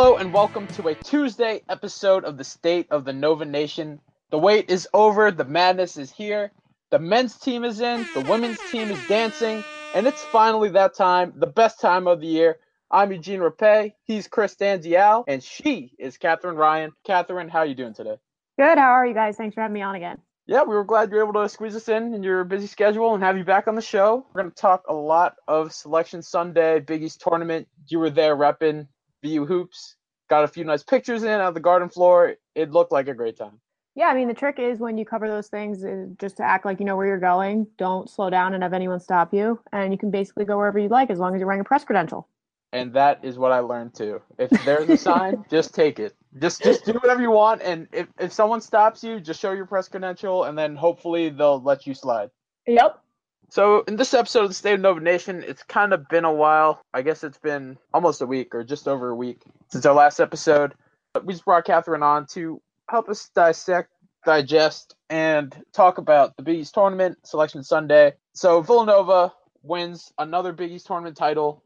Hello and welcome to a Tuesday episode of the State of the Nova Nation. The wait is over, the madness is here. The men's team is in, the women's team is dancing, and it's finally that time, the best time of the year. I'm Eugene Rapay, he's Chris Danzial, and she is Catherine Ryan. Catherine, how are you doing today? Good. How are you guys? Thanks for having me on again. Yeah, we were glad you were able to squeeze us in in your busy schedule and have you back on the show. We're going to talk a lot of Selection Sunday, Big East tournament. You were there repping VU Hoops. Got a few nice pictures in on the garden floor. It looked like a great time. Yeah, I mean, the trick is when you cover those things, is just to act like you know where you're going. Don't slow down and have anyone stop you. And you can basically go wherever you like as long as you're wearing a press credential. And that is what I learned too. If there's a sign, just take it. Just just do whatever you want. And if, if someone stops you, just show your press credential and then hopefully they'll let you slide. Yep. So in this episode of the State of Nova Nation, it's kind of been a while. I guess it's been almost a week or just over a week since our last episode. We just brought Catherine on to help us dissect, digest, and talk about the Big East tournament, Selection Sunday. So Villanova wins another Big East tournament title,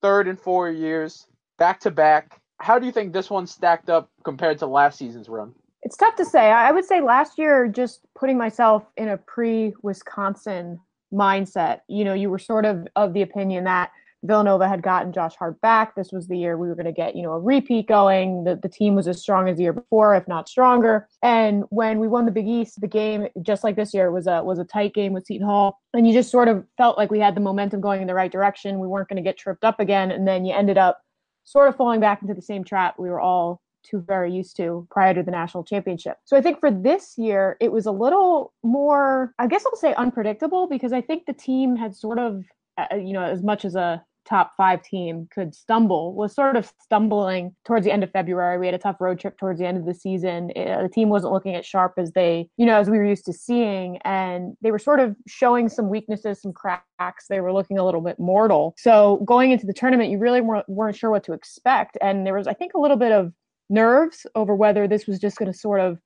third in four years, back to back. How do you think this one stacked up compared to last season's run? It's tough to say. I would say last year, just putting myself in a pre Wisconsin mindset. You know, you were sort of of the opinion that Villanova had gotten Josh Hart back. This was the year we were going to get, you know, a repeat going. The, the team was as strong as the year before, if not stronger. And when we won the Big East, the game, just like this year, was a was a tight game with Seton Hall. And you just sort of felt like we had the momentum going in the right direction. We weren't going to get tripped up again. And then you ended up sort of falling back into the same trap we were all too very used to prior to the national championship. So I think for this year, it was a little more, I guess I'll say unpredictable because I think the team had sort of, uh, you know, as much as a top five team could stumble was sort of stumbling towards the end of February. We had a tough road trip towards the end of the season. It, uh, the team wasn't looking as sharp as they, you know, as we were used to seeing. And they were sort of showing some weaknesses, some cracks. They were looking a little bit mortal. So going into the tournament, you really weren't, weren't sure what to expect. And there was, I think, a little bit of nerves over whether this was just going to sort of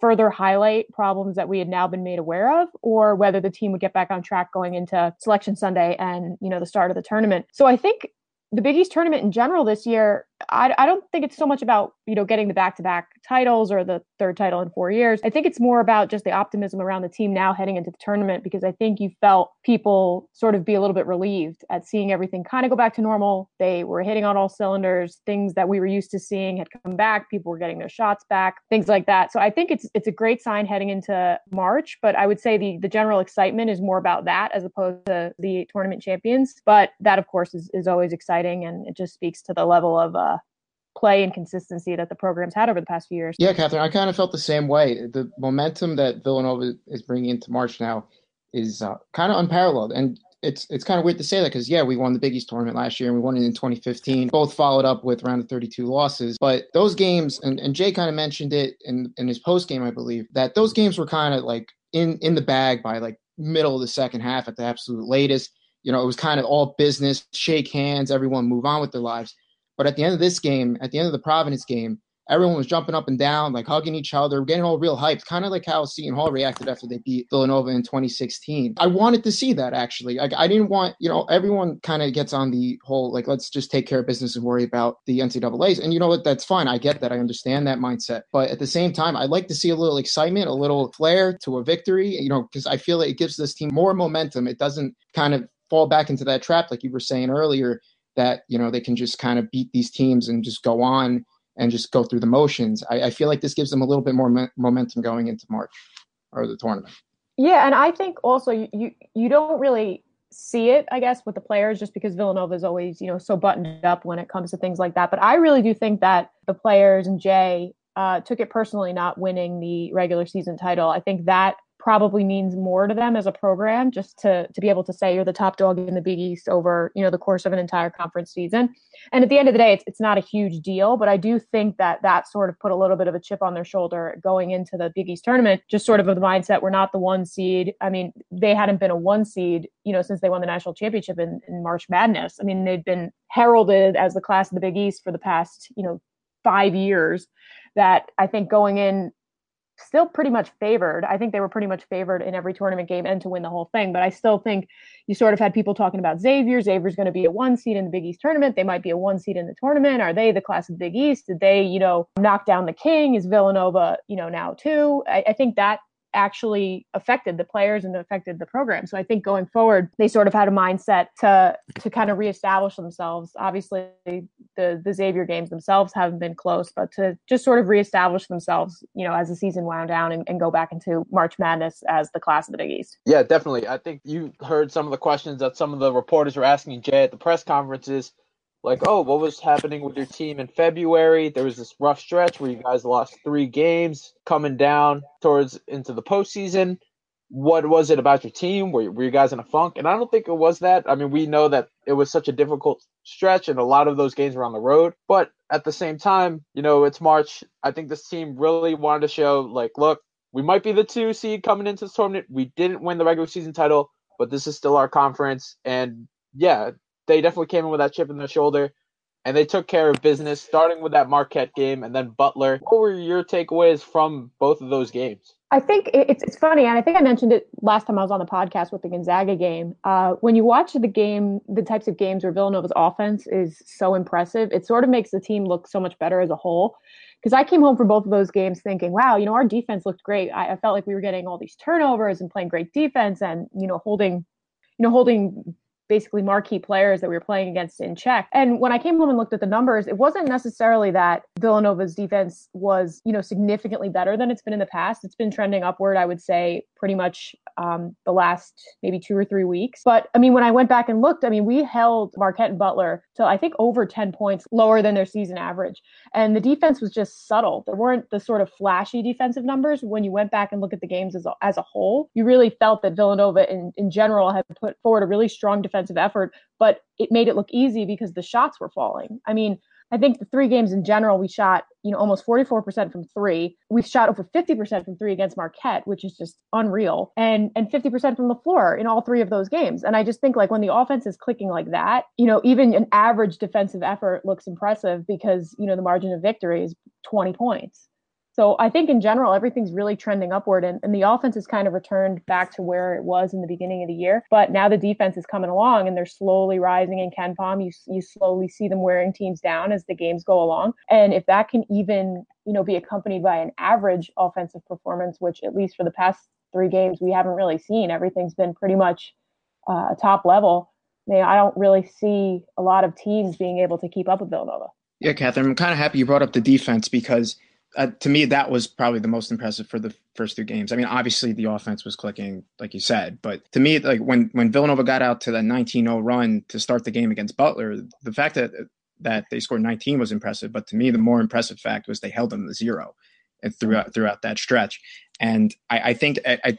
further highlight problems that we had now been made aware of or whether the team would get back on track going into selection sunday and you know the start of the tournament. So i think the big east tournament in general this year I, I don't think it's so much about you know getting the back-to-back titles or the third title in four years. I think it's more about just the optimism around the team now heading into the tournament because i think you felt people sort of be a little bit relieved at seeing everything kind of go back to normal. They were hitting on all cylinders. Things that we were used to seeing had come back. People were getting their shots back things like that. So i think it's it's a great sign heading into march but i would say the the general excitement is more about that as opposed to the tournament champions. But that of course is, is always exciting and it just speaks to the level of uh, play and consistency that the program's had over the past few years. Yeah, Catherine, I kind of felt the same way. The momentum that Villanova is bringing into March now is uh, kind of unparalleled, and it's it's kind of weird to say that because yeah, we won the Big East tournament last year and we won it in 2015. Both followed up with around the 32 losses, but those games and, and Jay kind of mentioned it in in his post game, I believe, that those games were kind of like in in the bag by like middle of the second half at the absolute latest. You know, it was kind of all business, shake hands, everyone move on with their lives. But at the end of this game, at the end of the Providence game, everyone was jumping up and down, like hugging each other, getting all real hyped, kind of like how Seton Hall reacted after they beat Villanova in 2016. I wanted to see that actually. Like I didn't want, you know, everyone kind of gets on the whole like let's just take care of business and worry about the NCAA's. And you know what? That's fine. I get that. I understand that mindset. But at the same time, I'd like to see a little excitement, a little flair to a victory. You know, because I feel like it gives this team more momentum. It doesn't kind of fall back into that trap like you were saying earlier that you know they can just kind of beat these teams and just go on and just go through the motions. I, I feel like this gives them a little bit more me- momentum going into March or the tournament. Yeah, and I think also you, you you don't really see it, I guess, with the players just because Villanova is always you know so buttoned up when it comes to things like that. But I really do think that the players and Jay uh, took it personally not winning the regular season title. I think that probably means more to them as a program just to to be able to say you're the top dog in the Big East over you know the course of an entire conference season. And at the end of the day, it's it's not a huge deal, but I do think that that sort of put a little bit of a chip on their shoulder going into the Big East tournament, just sort of the mindset we're not the one seed. I mean, they hadn't been a one seed you know since they won the national championship in, in March Madness. I mean, they'd been heralded as the class of the Big East for the past you know five years. That I think going in still pretty much favored. I think they were pretty much favored in every tournament game and to win the whole thing. But I still think you sort of had people talking about Xavier. Xavier's going to be a one seed in the Big East tournament. They might be a one seed in the tournament. Are they the class of Big East? Did they, you know, knock down the king? Is Villanova, you know, now too? I, I think that actually affected the players and affected the program. So I think going forward, they sort of had a mindset to to kind of reestablish themselves. Obviously, the the Xavier games themselves haven't been close, but to just sort of reestablish themselves, you know, as the season wound down and, and go back into March Madness as the class of the Big East. Yeah, definitely. I think you heard some of the questions that some of the reporters were asking Jay at the press conferences like, oh, what was happening with your team in February? There was this rough stretch where you guys lost three games coming down towards into the postseason. What was it about your team? Were, were you guys in a funk? And I don't think it was that. I mean, we know that it was such a difficult stretch, and a lot of those games were on the road. But at the same time, you know, it's March. I think this team really wanted to show, like, look, we might be the two seed coming into this tournament. We didn't win the regular season title, but this is still our conference. And yeah, they definitely came in with that chip in their shoulder and they took care of business, starting with that Marquette game and then Butler. What were your takeaways from both of those games? I think it's it's funny, and I think I mentioned it last time I was on the podcast with the Gonzaga game. Uh, when you watch the game, the types of games where Villanova's offense is so impressive, it sort of makes the team look so much better as a whole. Because I came home from both of those games thinking, wow, you know, our defense looked great. I, I felt like we were getting all these turnovers and playing great defense, and you know, holding, you know, holding basically marquee players that we were playing against in check. And when I came home and looked at the numbers, it wasn't necessarily that Villanova's defense was, you know, significantly better than it's been in the past. It's been trending upward, I would say, pretty much um, the last maybe two or three weeks. But I mean, when I went back and looked, I mean, we held Marquette and Butler to I think over 10 points lower than their season average. And the defense was just subtle. There weren't the sort of flashy defensive numbers. When you went back and look at the games as a, as a whole, you really felt that Villanova in, in general had put forward a really strong defensive effort, but it made it look easy because the shots were falling. I mean, I think the three games in general, we shot, you know, almost 44% from three. We shot over 50% from three against Marquette, which is just unreal. And and 50% from the floor in all three of those games. And I just think like when the offense is clicking like that, you know, even an average defensive effort looks impressive because, you know, the margin of victory is 20 points. So I think in general, everything's really trending upward and, and the offense has kind of returned back to where it was in the beginning of the year. But now the defense is coming along and they're slowly rising in KenPom. You, you slowly see them wearing teams down as the games go along. And if that can even, you know, be accompanied by an average offensive performance, which at least for the past three games, we haven't really seen, everything's been pretty much uh, top level. I, mean, I don't really see a lot of teams being able to keep up with Villanova. Yeah, Catherine, I'm kind of happy you brought up the defense because uh, to me, that was probably the most impressive for the first two games. I mean, obviously the offense was clicking, like you said, but to me, like when when Villanova got out to that 19-0 run to start the game against Butler, the fact that that they scored 19 was impressive. But to me, the more impressive fact was they held them to zero throughout throughout that stretch. And I, I think I, I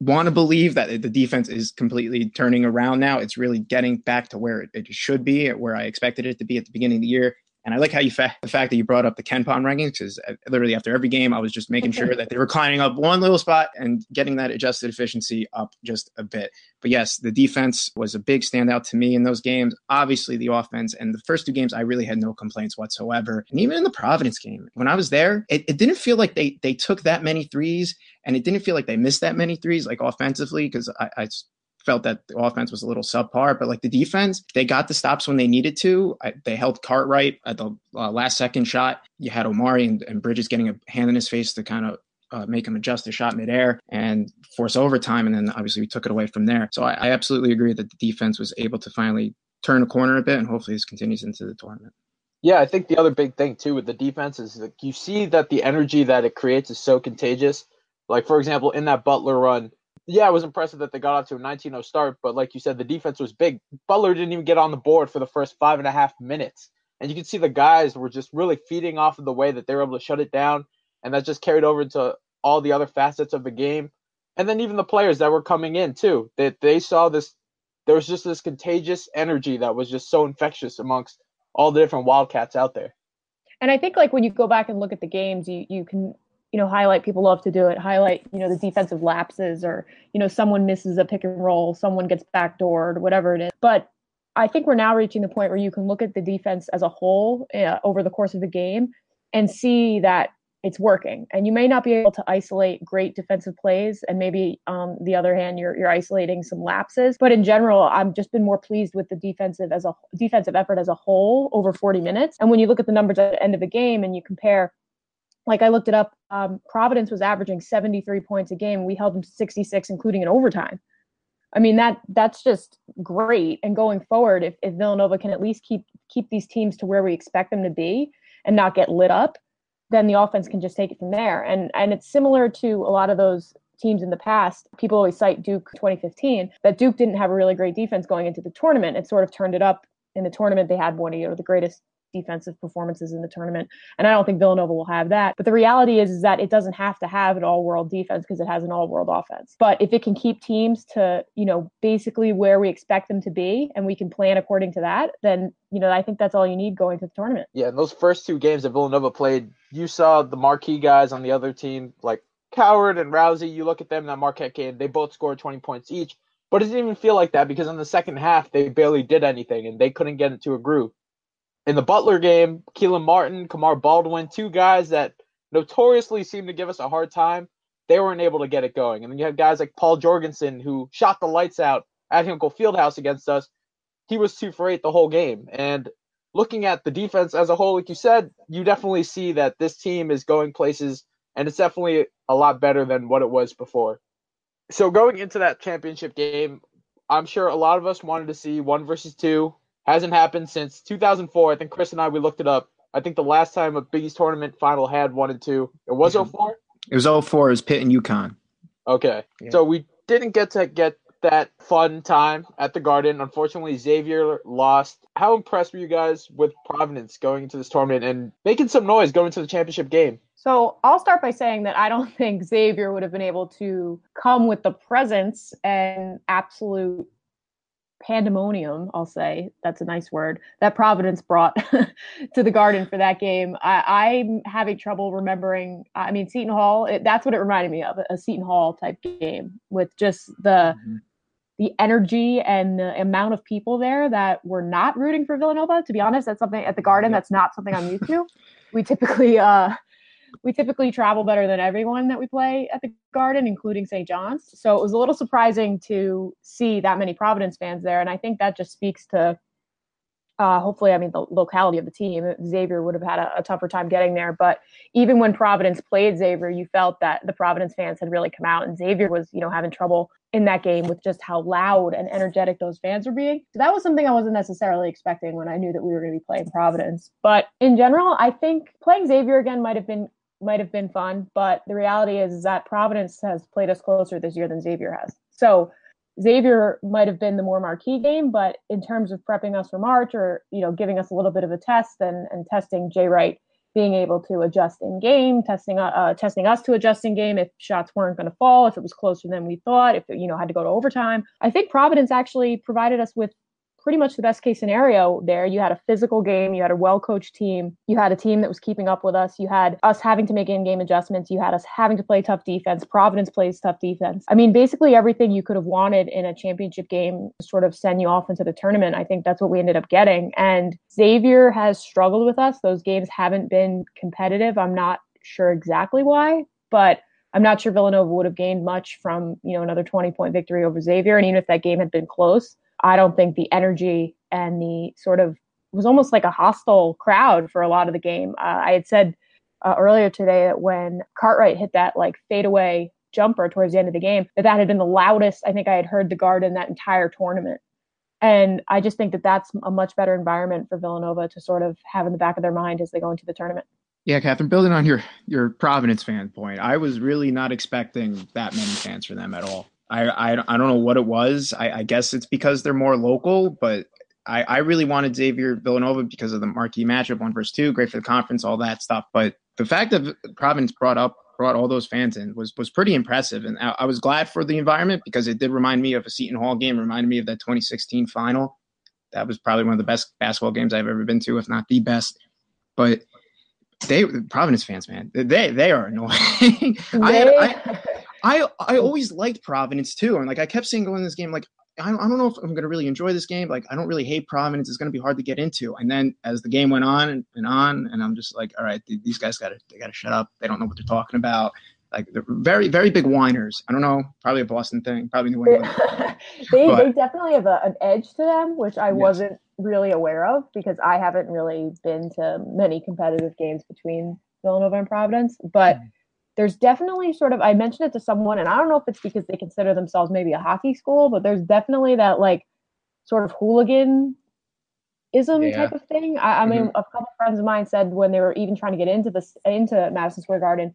want to believe that the defense is completely turning around now. It's really getting back to where it, it should be, where I expected it to be at the beginning of the year. And I like how you fa- the fact that you brought up the Ken KenPom rankings because uh, literally after every game, I was just making sure that they were climbing up one little spot and getting that adjusted efficiency up just a bit. But yes, the defense was a big standout to me in those games. Obviously, the offense and the first two games, I really had no complaints whatsoever. And even in the Providence game, when I was there, it, it didn't feel like they they took that many threes, and it didn't feel like they missed that many threes, like offensively, because I, I felt that the offense was a little subpar, but like the defense, they got the stops when they needed to. I, they held Cartwright at the uh, last second shot. You had Omari and, and, Bridges getting a hand in his face to kind of uh, make him adjust the shot midair and force overtime. And then obviously we took it away from there. So I, I absolutely agree that the defense was able to finally turn a corner a bit, and hopefully this continues into the tournament. Yeah, I think the other big thing too with the defense is like you see that the energy that it creates is so contagious. Like for example, in that Butler run, yeah, it was impressive that they got off to a 19-0 start, but like you said, the defense was big. Butler didn't even get on the board for the first five and a half minutes, and you can see the guys were just really feeding off of the way that they were able to shut it down, and that just carried over into all the other facets of the game. And then even the players that were coming in too, that they, they saw this. There was just this contagious energy that was just so infectious amongst all the different Wildcats out there. And I think like when you go back and look at the games, you you can you know highlight people love to do it highlight you know the defensive lapses or you know someone misses a pick and roll someone gets backdoored whatever it is but i think we're now reaching the point where you can look at the defense as a whole uh, over the course of the game and see that it's working. And you may not be able to isolate great defensive plays, and maybe on um, the other hand, you're you're isolating some lapses. But in general, I've just been more pleased with the defensive as a defensive effort as a whole over 40 minutes. And when you look at the numbers at the end of the game and you compare like I looked it up, um, Providence was averaging 73 points a game. We held them to 66, including an overtime. I mean that that's just great. And going forward, if, if Villanova can at least keep keep these teams to where we expect them to be and not get lit up, then the offense can just take it from there. And and it's similar to a lot of those teams in the past. People always cite Duke 2015 that Duke didn't have a really great defense going into the tournament. It sort of turned it up in the tournament. They had one of you know, the greatest defensive performances in the tournament. And I don't think Villanova will have that. But the reality is, is that it doesn't have to have an all world defense because it has an all world offense. But if it can keep teams to, you know, basically where we expect them to be and we can plan according to that, then, you know, I think that's all you need going to the tournament. Yeah. And those first two games that Villanova played, you saw the marquee guys on the other team, like Howard and Rowsey. You look at them in that Marquette game, they both scored 20 points each. But it didn't even feel like that because in the second half, they barely did anything and they couldn't get into a groove in the Butler game, Kelan Martin, Kamar Baldwin, two guys that notoriously seem to give us a hard time, they weren't able to get it going. And then you have guys like Paul Jorgensen who shot the lights out at Hinkle Fieldhouse against us. He was two for eight the whole game. And looking at the defense as a whole, like you said, you definitely see that this team is going places and it's definitely a lot better than what it was before. So going into that championship game, I'm sure a lot of us wanted to see one versus two, Hasn't happened since 2004. I think Chris and I we looked it up. I think the last time a Big East tournament final had one and two, it was mm-hmm. 04? It was 04. It was Pitt and UConn. Okay. Yeah. So we didn't get to get that fun time at the Garden. Unfortunately, Xavier lost. How impressed were you guys with Providence going into this tournament and making some noise going to the championship game? So I'll start by saying that I don't think Xavier would have been able to come with the presence and absolute pandemonium, I'll say that's a nice word, that Providence brought to the Garden for that game. I, am having trouble remembering. I mean, Seton Hall, it, that's what it reminded me of a Seton Hall type game with just the. Mm-hmm. The energy and the amount of people there that were not rooting for Villanova. To be honest, that's something at the Garden. That's not something I'm used to. We typically uh, we typically travel better than everyone that we play at the Garden, including St. John's. So it was a little surprising to see that many Providence fans there, and I think that just speaks to uh, hopefully, I mean, the locality of the team. Xavier would have had a, a, tougher time getting there. But even when Providence played Xavier, you felt that the Providence fans had really come out, and Xavier was, you know, having trouble in that game with just how loud and energetic those fans were being. So that was something I wasn't necessarily expecting when I knew that we were going to be playing Providence. But in general, I think playing Xavier again might have been might have been fun, but the reality is, is that Providence has played us closer this year than Xavier has. So Xavier might have been the more marquee game, but in terms of prepping us for March or you know giving us a little bit of a test and, and testing Jay Wright being able to adjust in game, testing uh, uh testing us to adjust in game if shots weren't going to fall, if it was closer than we thought, if it, you know had to go to overtime. I think Providence actually provided us with pretty much the best case scenario there. You had a physical game, you had a well coached team, you had a team that was keeping up with us, you had us having to make in game adjustments, you had us having to play tough defense. Providence plays tough defense. I mean, basically everything you could have wanted in a championship game to sort of send you off into the tournament. I think that's what we ended up getting. And Xavier has struggled with us. Those games haven't been competitive. I'm not sure exactly why, but I'm not sure Villanova would have gained much from, you know, another 20 point victory over Xavier. And even if that game had been close, I don't think the energy and the sort of was almost like a hostile crowd for a lot of the game. Uh, I had said uh, earlier today that when Cartwright hit that like fadeaway jumper towards the end of the game, that that had been the loudest I think I had heard the Garden that entire tournament. And I just think that that's a much better environment for Villanova to sort of have in the back of their mind as they go into the tournament. Yeah, Catherine, building on your your Providence fan point, I was really not expecting that many fans for them at all. I, I, I don't know what it was. I, I guess it's because they're more local, but I, I really wanted Xavier Villanova because of the marquee matchup, one versus two, great for the conference, all that stuff. But the fact that Providence brought up brought all those fans in was was pretty impressive, and I, I was glad for the environment because it did remind me of a Seton Hall game, reminded me of that 2016 final. That was probably one of the best basketball games I've ever been to, if not the best. But they Providence fans, man, they they are annoying. I, I, I I always liked Providence too, and like I kept saying going in this game, like I don't, I don't know if I'm going to really enjoy this game. Like, I don't really hate Providence. It's going to be hard to get into. And then as the game went on and, and on, and I'm just like, all right, these guys got to they got to shut up. They don't know what they're talking about. Like they're very very big whiners. I don't know, probably a Boston thing, probably New England. they but, they definitely have a, an edge to them, which I yes. wasn't really aware of because I haven't really been to many competitive games between Villanova and Providence, but. Mm-hmm there's definitely sort of I mentioned it to someone, and I don't know if it's because they consider themselves maybe a hockey school, but there's definitely that like sort of hooligan ism yeah. type of thing. I, I mean, mm-hmm. a couple friends of mine said when they were even trying to get into this into Madison Square Garden,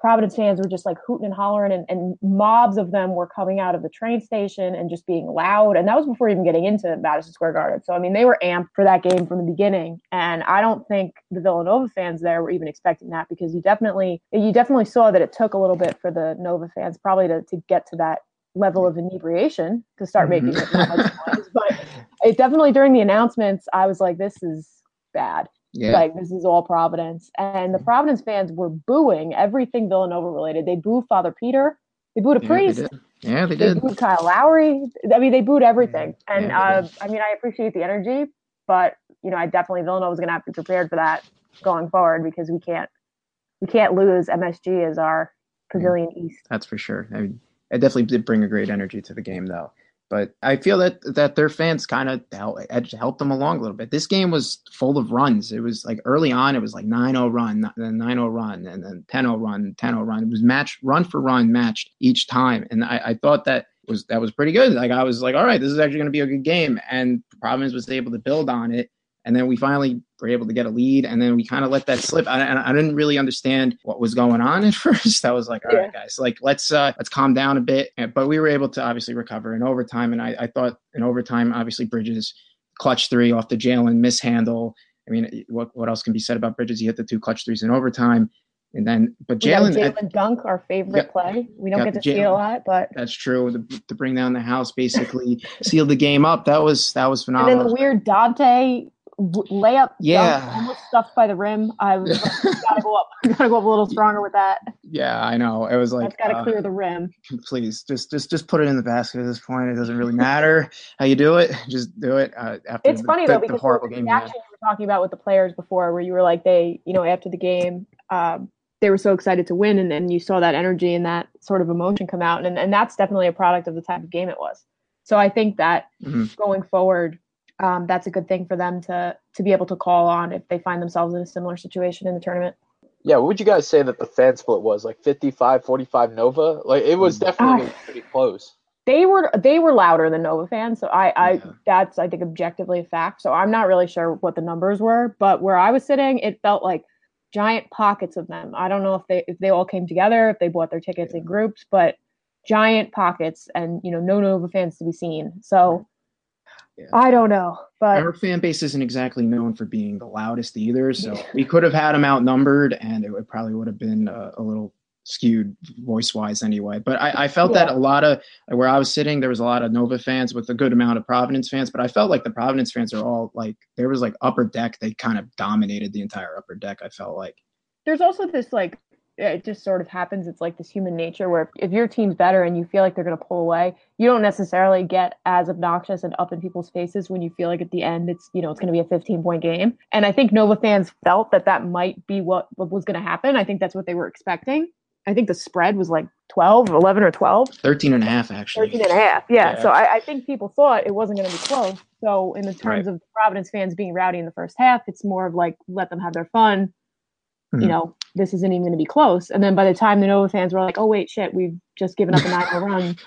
Providence fans were just like hooting and hollering, and, and, mobs of them were coming out of the train station and just being loud. And that was before even getting into Madison Square Garden. So, I mean, they were amped for that game from the beginning. And I don't think the Villanova fans there were even expecting that because you definitely, you definitely saw that it took a little bit for the Nova fans probably to, to get to that level of inebriation to start mm-hmm. making it noise. But it definitely during the announcements, I was like, this is bad. Yeah. Like this is all Providence. And the. Providence fans were booing everything Villanova related. They booed Father Peter. They booed a yeah, priest. They yeah, they did. They booed Kyle Lowry. I mean, they booed everything. And yeah, uh, I mean, I appreciate the energy, but you know, I definitely Villanova is going to have to be prepared for that going forward because we can't we can't lose MSG as our Pavilion East. That's for sure. I mean, it definitely did bring a great energy to the game, though. But I feel that that their fans kind of helped, them along a little bit. This game was full of runs. It was like early on, it was like 9-0 run, then 9-0 run, and then 10-0 run, 10-0 run. It was match run for run matched each time, and I, I thought that was that was pretty good. Like I was like, all right, this is actually going to be a good game, and Providence was able to build on it and then we finally were able to get a lead, and then we kind of let that slip. I, I, didn't really understand what was going on at first. I was like, all yeah. right, guys, like let's uh, let's calm down a bit. But we were able to obviously recover in overtime, and I, I thought in overtime, obviously Bridges clutch three off the Jalen mishandle. I mean, what what else can be said about Bridges? He hit the two clutch threes in overtime. And then, but Jalen, Jalen dunk, our favorite yeah, play. We don't get to Jalen, see it a lot, but that's true. To, to bring down the house, basically seal the game up. That was that was phenomenal. And then the weird Donte layup yeah. almost stuffed by the rim i was like, gotta go up gotta go up a little stronger with that. Yeah i know. It was like I've gotta uh, clear the rim. please just just just put it in the basket at this point. It doesn't really matter how you do it just do it uh, after it's the, funny the, though because the horrible the game reaction you were talking about with the players before where you were like they you know after the game um, they were so excited to win and then you saw that energy and that sort of emotion come out and, and that's definitely a product of the type of game it was. So i think that mm-hmm. going forward um, that's a good thing for them to to be able to call on if they find themselves in a similar situation in the tournament. Yeah, what would you guys say that the fan split was? Like 55 45 Nova? Like it was definitely uh, pretty close. They were they were louder than Nova fans, so I I yeah. that's I think objectively a fact. So I'm not really sure what the numbers were, but where I was sitting, it felt like giant pockets of them. I don't know if they if they all came together, if they bought their tickets in groups, but giant pockets and you know no Nova fans to be seen. So yeah. I don't know, but our fan base isn't exactly known for being the loudest either. So we could have had them outnumbered, and it would probably would have been a, a little skewed voice wise anyway. But I, I felt yeah. that a lot of where I was sitting, there was a lot of Nova fans with a good amount of Providence fans. But I felt like the Providence fans are all like there was like upper deck. They kind of dominated the entire upper deck. I felt like there's also this like it just sort of happens. It's like this human nature where if your team's better and you feel like they're going to pull away, you don't necessarily get as obnoxious and up in people's faces when you feel like at the end it's you know it's going to be a 15 point game. And I think Nova fans felt that that might be what, what was going to happen. I think that's what they were expecting. I think the spread was like 12, 11 or 12. 13 and a half, actually. 13 and a half, yeah. yeah. So I, I, think people thought it wasn't going to be close. So in the terms right. of Providence fans being rowdy in the first half, it's more of like let them have their fun mm-hmm. you know, this isn't even going to be close. And then by the time the Nova fans were like, oh, wait, shit, we've just given up a 9 run.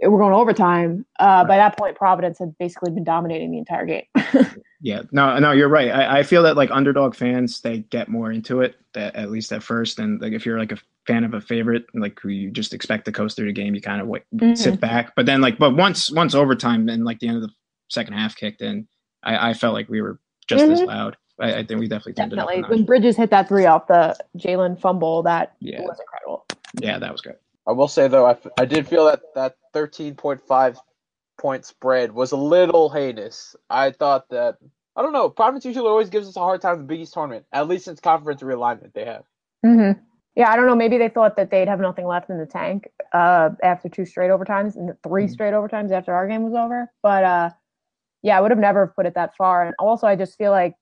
We're going overtime. Uh, right. By that point, Providence had basically been dominating the entire game. yeah, no, no, you're right. I, I, feel that like underdog fans, they get more into it, that, at least at first. And like if you're like a fan of a favorite, like who you just expect to coast through the game, you kind of wait, mm-hmm. sit back. But then like, but once once overtime and like the end of the second half kicked in, I, I felt like we were just mm-hmm. as loud. I, I think we definitely definitely when Bridges hit that three off the Jalen fumble, that yeah. was incredible. Yeah, that was good. I will say though, I, I did feel that that thirteen point five point spread was a little heinous. I thought that I don't know. Providence usually always gives us a hard time in the Big East tournament, at least since conference realignment they have. Mm-hmm. Yeah, I don't know. Maybe they thought that they'd have nothing left in the tank uh, after two straight overtimes and 3 Mhm. straight overtimes after our game was over. But uh, yeah, I would have never put it that far. And also, I just feel like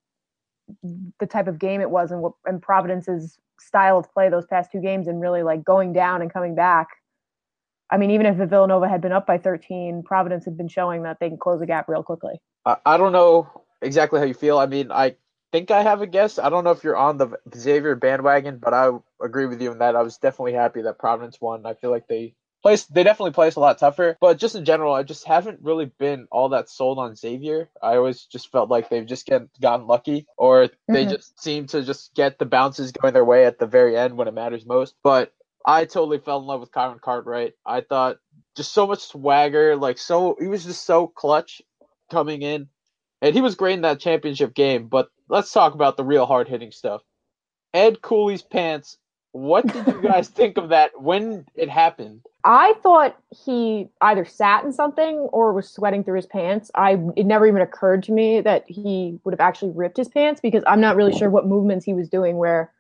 the type of game it was and what and Providence's style of play those past two games and really like going down and coming back. I mean, even if the Villanova had been up by 13, Providence had been showing that they can close the gap real quickly. I, I don't know exactly how you feel. I mean, I think I have a guess. I don't know if you're on the Xavier bandwagon, but I agree with you in that. I was definitely happy that Providence won. I feel like they placed they definitely placed a lot tougher. But just in general, I just haven't really been all that sold on Xavier. I always just felt like they've just get, gotten lucky, or they Mhm. just seem to just get the bounces going their way at the very end when it matters most. But I totally fell in love with Kyron Cartwright. I thought just so much swagger, like so he was just so clutch coming in. And he was great in that championship game, but let's talk about the real hard hitting stuff. Ed Cooley's pants. What did you guys think of that when it happened? I thought he either sat in something or was sweating through his pants. I it never even occurred to me that he would have actually ripped his pants because I'm not really sure what movements he was doing where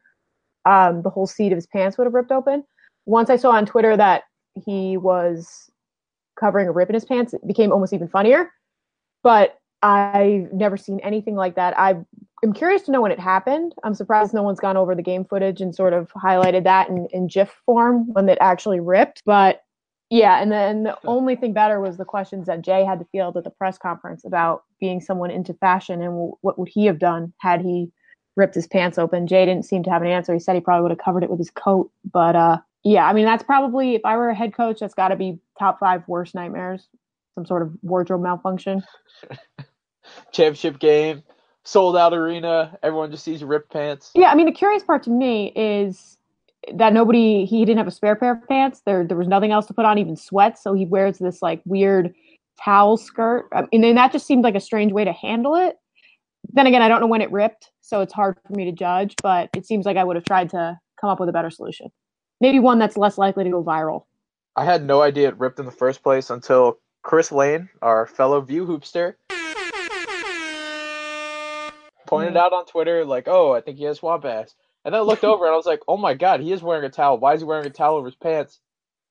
um, the whole seat of his pants would have ripped open. Once I saw on Twitter that he was covering a rip in his pants, it became almost even funnier. But I've never seen anything like that. I am curious to know when it happened. I'm surprised no one's gone over the game footage and sort of highlighted that in, in GIF form when it actually ripped. But yeah, and then the only thing better was the questions that Jay had to field at the press conference about being someone into fashion and w- what would he have done had he ripped his pants open. Jay didn't seem to have an answer. He said he probably would have covered it with his coat. But uh, yeah, I mean, that's probably, if I were a head coach, that's got to be top five worst nightmares. Some sort of wardrobe malfunction. Championship game, sold out arena, everyone just sees ripped pants. Yeah, I mean, the curious part to me is that nobody he didn't have a spare pair of pants. There there was nothing else to put on, even sweats. So he wears this like weird towel skirt. I mean, and that just seemed like a strange way to handle it. Then again, I don't know when it ripped, so it's hard for me to judge. But it seems like I would have tried to come up with a better solution. Maybe one that's less likely to go viral. I had no idea it ripped in the first place until Chris Lane, our fellow VU Hoopster, pointed Mm. out on Twitter, like, oh, I think he has swamp ass. And then I looked over and I was like, oh my god, he is wearing a towel. Why is he wearing a towel over his pants?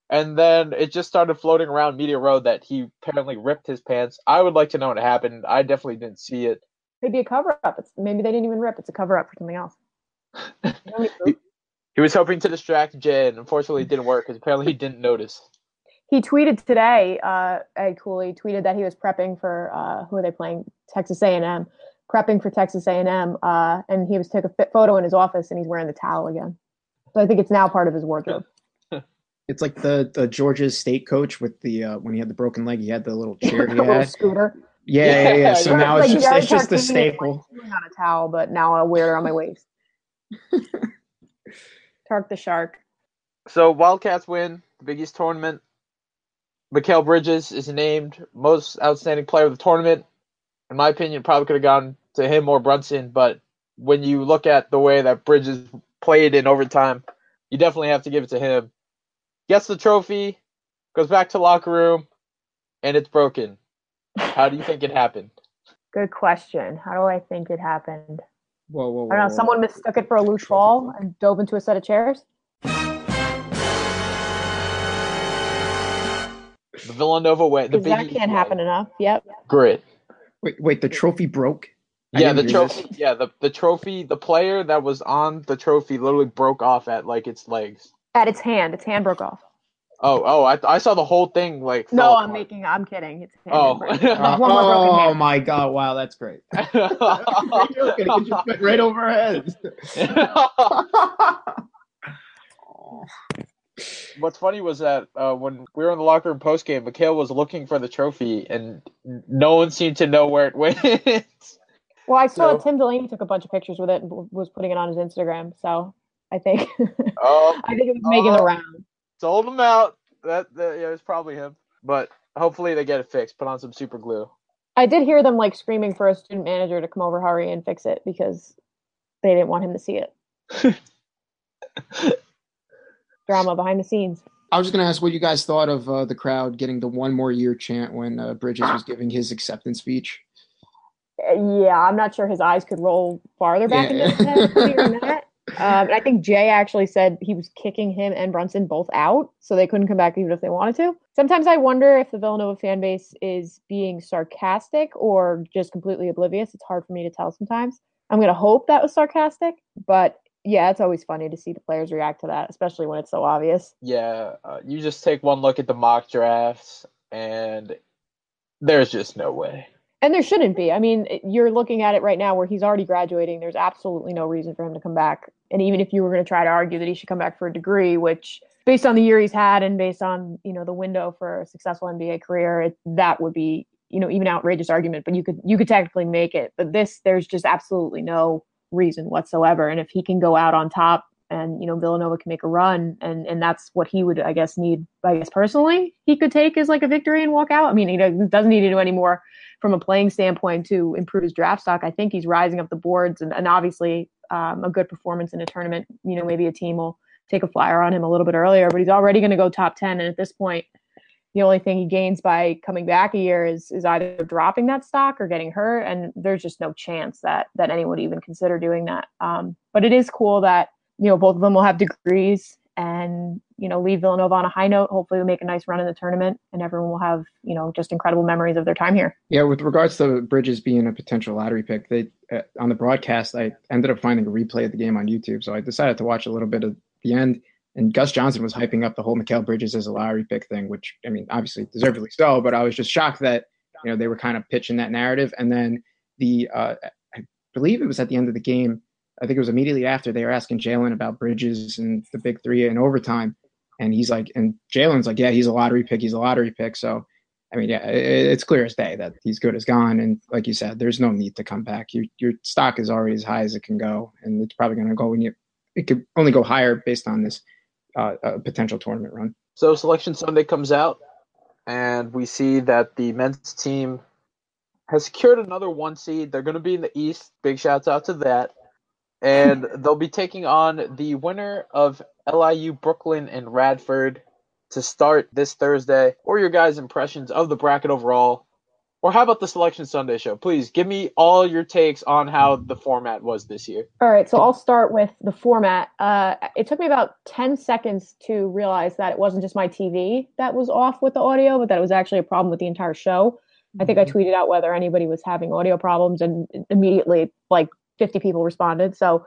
And then it just started floating around media row that he apparently ripped his pants. I would like to know what happened. I definitely didn't see it. Maybe a cover up. It's maybe they didn't even rip. It's a cover up for something else. You know what I mean? He was hoping to distract Jay, and unfortunately it didn't work because apparently he didn't notice. he tweeted today. Uh, Ed Cooley tweeted that he was prepping for uh, who are they playing? Texas A&M, prepping for Texas A&M, uh, and he was took a fit photo in his office, and he's wearing the towel again. So I think it's now part of his wardrobe. It's like the the Georgia State coach with the uh, when he had the broken leg, he had the little chair he had. scooter. Yeah, yeah, yeah. So Yeah, now Like it's just it's just the staple. like, chewing a towel, but now I'll wear it on my waist. Tark the shark. So Wildcats win the Big East tournament. Mikal Bridges is named most outstanding player of the tournament. In my opinion, probably could have gone to him or Brunson, but when you look at the way that Bridges played in overtime, you definitely have to give it to him. Gets the trophy, goes back to locker room, and it's broken. How do you think it happened? Good question. How do I think it happened? Whoa, whoa, whoa! I don't know. whoa. Someone mistook it for a loose ball and dove into a set of chairs. The Villanova way. The Because that can't way. happen enough. Yep. Grit. Wait, wait, the trophy broke. I Yeah, the hear this. trophy. Yeah, the the trophy. The player that was on the trophy literally broke off at like its legs. At its hand, its hand broke off. Oh, oh! I I saw the whole thing like. No, fall I'm apart. making. I'm kidding. It's Oh. Uh, One more oh hand. my god! Wow, that's great. right over our heads. What's funny was that uh, when we were in the locker room post game, Mikal was looking for the trophy, and no one seemed to know where it went. Well, I saw So- Tim Delaney took a bunch of pictures with it and was putting it on his Instagram. So I think oh, I think it was making the Oh. round. sold him out. That, that yeah, it was probably him. But hopefully they get it fixed. Put on some super glue. I did hear them like screaming for a student manager to come over, hurry and fix it because they didn't want him to see it. Drama behind the scenes. I was just gonna ask what you guys thought of uh, the crowd getting the one more year chant when uh, Bridges was giving his acceptance speech. Uh, Yeah, I'm not sure his eyes could roll farther back Yeah. into his head. Um, and I think Jay actually said he was kicking him and Brunson both out, so they couldn't come back even if they wanted to. Sometimes I wonder if the Villanova fan base is being sarcastic or just completely oblivious. It's hard for me to tell sometimes. I'm going to hope that was sarcastic, but yeah, it's always funny to see the players react to that, especially when it's so obvious. Yeah, uh, you just take one look at the mock drafts, and there's just no way. And there shouldn't be. I mean, you're looking at it right now where he's already graduating. There's absolutely no reason for him to come back. And even if you were going to try to argue that he should come back for a degree, which based on the year he's had and based on you know the window for a successful NBA career, it, that would be you know even outrageous argument. But you could you could technically make it. But this, there's just absolutely no reason whatsoever. And if he can go out on top and you know Villanova can make a run and and that's what he would I guess need I guess personally he could take as like a victory and walk out. I mean he doesn't need to do any more from a playing standpoint to improve his draft stock. I think he's rising up the boards and, and obviously um, a good performance in a tournament. You know maybe a team will take a flyer on him a little bit earlier, but he's already going to go top ten and at this point the only thing he gains by coming back a year is is either dropping that stock or getting hurt and there's just no chance that that anyone would even consider doing that. Um, but it is cool that you know both of them will have degrees and you know leave villanova on a high note. Hopefully we make a nice run in the tournament and everyone will have you know just incredible memories of their time here. Yeah with regards to bridges being a potential lottery pick they uh, on the broadcast i ended up finding a replay of the game on youtube so i decided to watch a little bit of the end and Gus Johnson was hyping up the whole Mikal Bridges as a lottery pick thing, which I mean, obviously deservedly so. But I was just shocked that you know they were kind of pitching that narrative, and then the uh, I believe it was at the end of the game. I think it was immediately after they were asking Jalen about Bridges and the big three in overtime, and he's like, and Jalen's like, yeah, he's a lottery pick, he's a lottery pick. So, I mean, yeah, it's clear as day that he's good as gone, and like you said, there's no need to come back. Your your stock is already as high as it can go, and it's probably going to go when you. It could only go higher based on this uh, a potential tournament run. So Selection Sunday comes out, and we see that the men's team has secured another one seed. They're going to be in the East. Big shouts out to that. And they'll be taking on the winner of LIU Brooklyn and Radford to start this Thursday. Or your guys' impressions of the bracket overall. Or how about the Selection Sunday show? Please give me all your takes on how the format was this year. All right, so I'll start with the format. Uh, it took me about 10 seconds to realize that it wasn't just my TV that was off with the audio, but that it was actually a problem with the entire show. I think I mm-hmm. tweeted out whether anybody was having audio problems, and immediately, like 50 people responded. So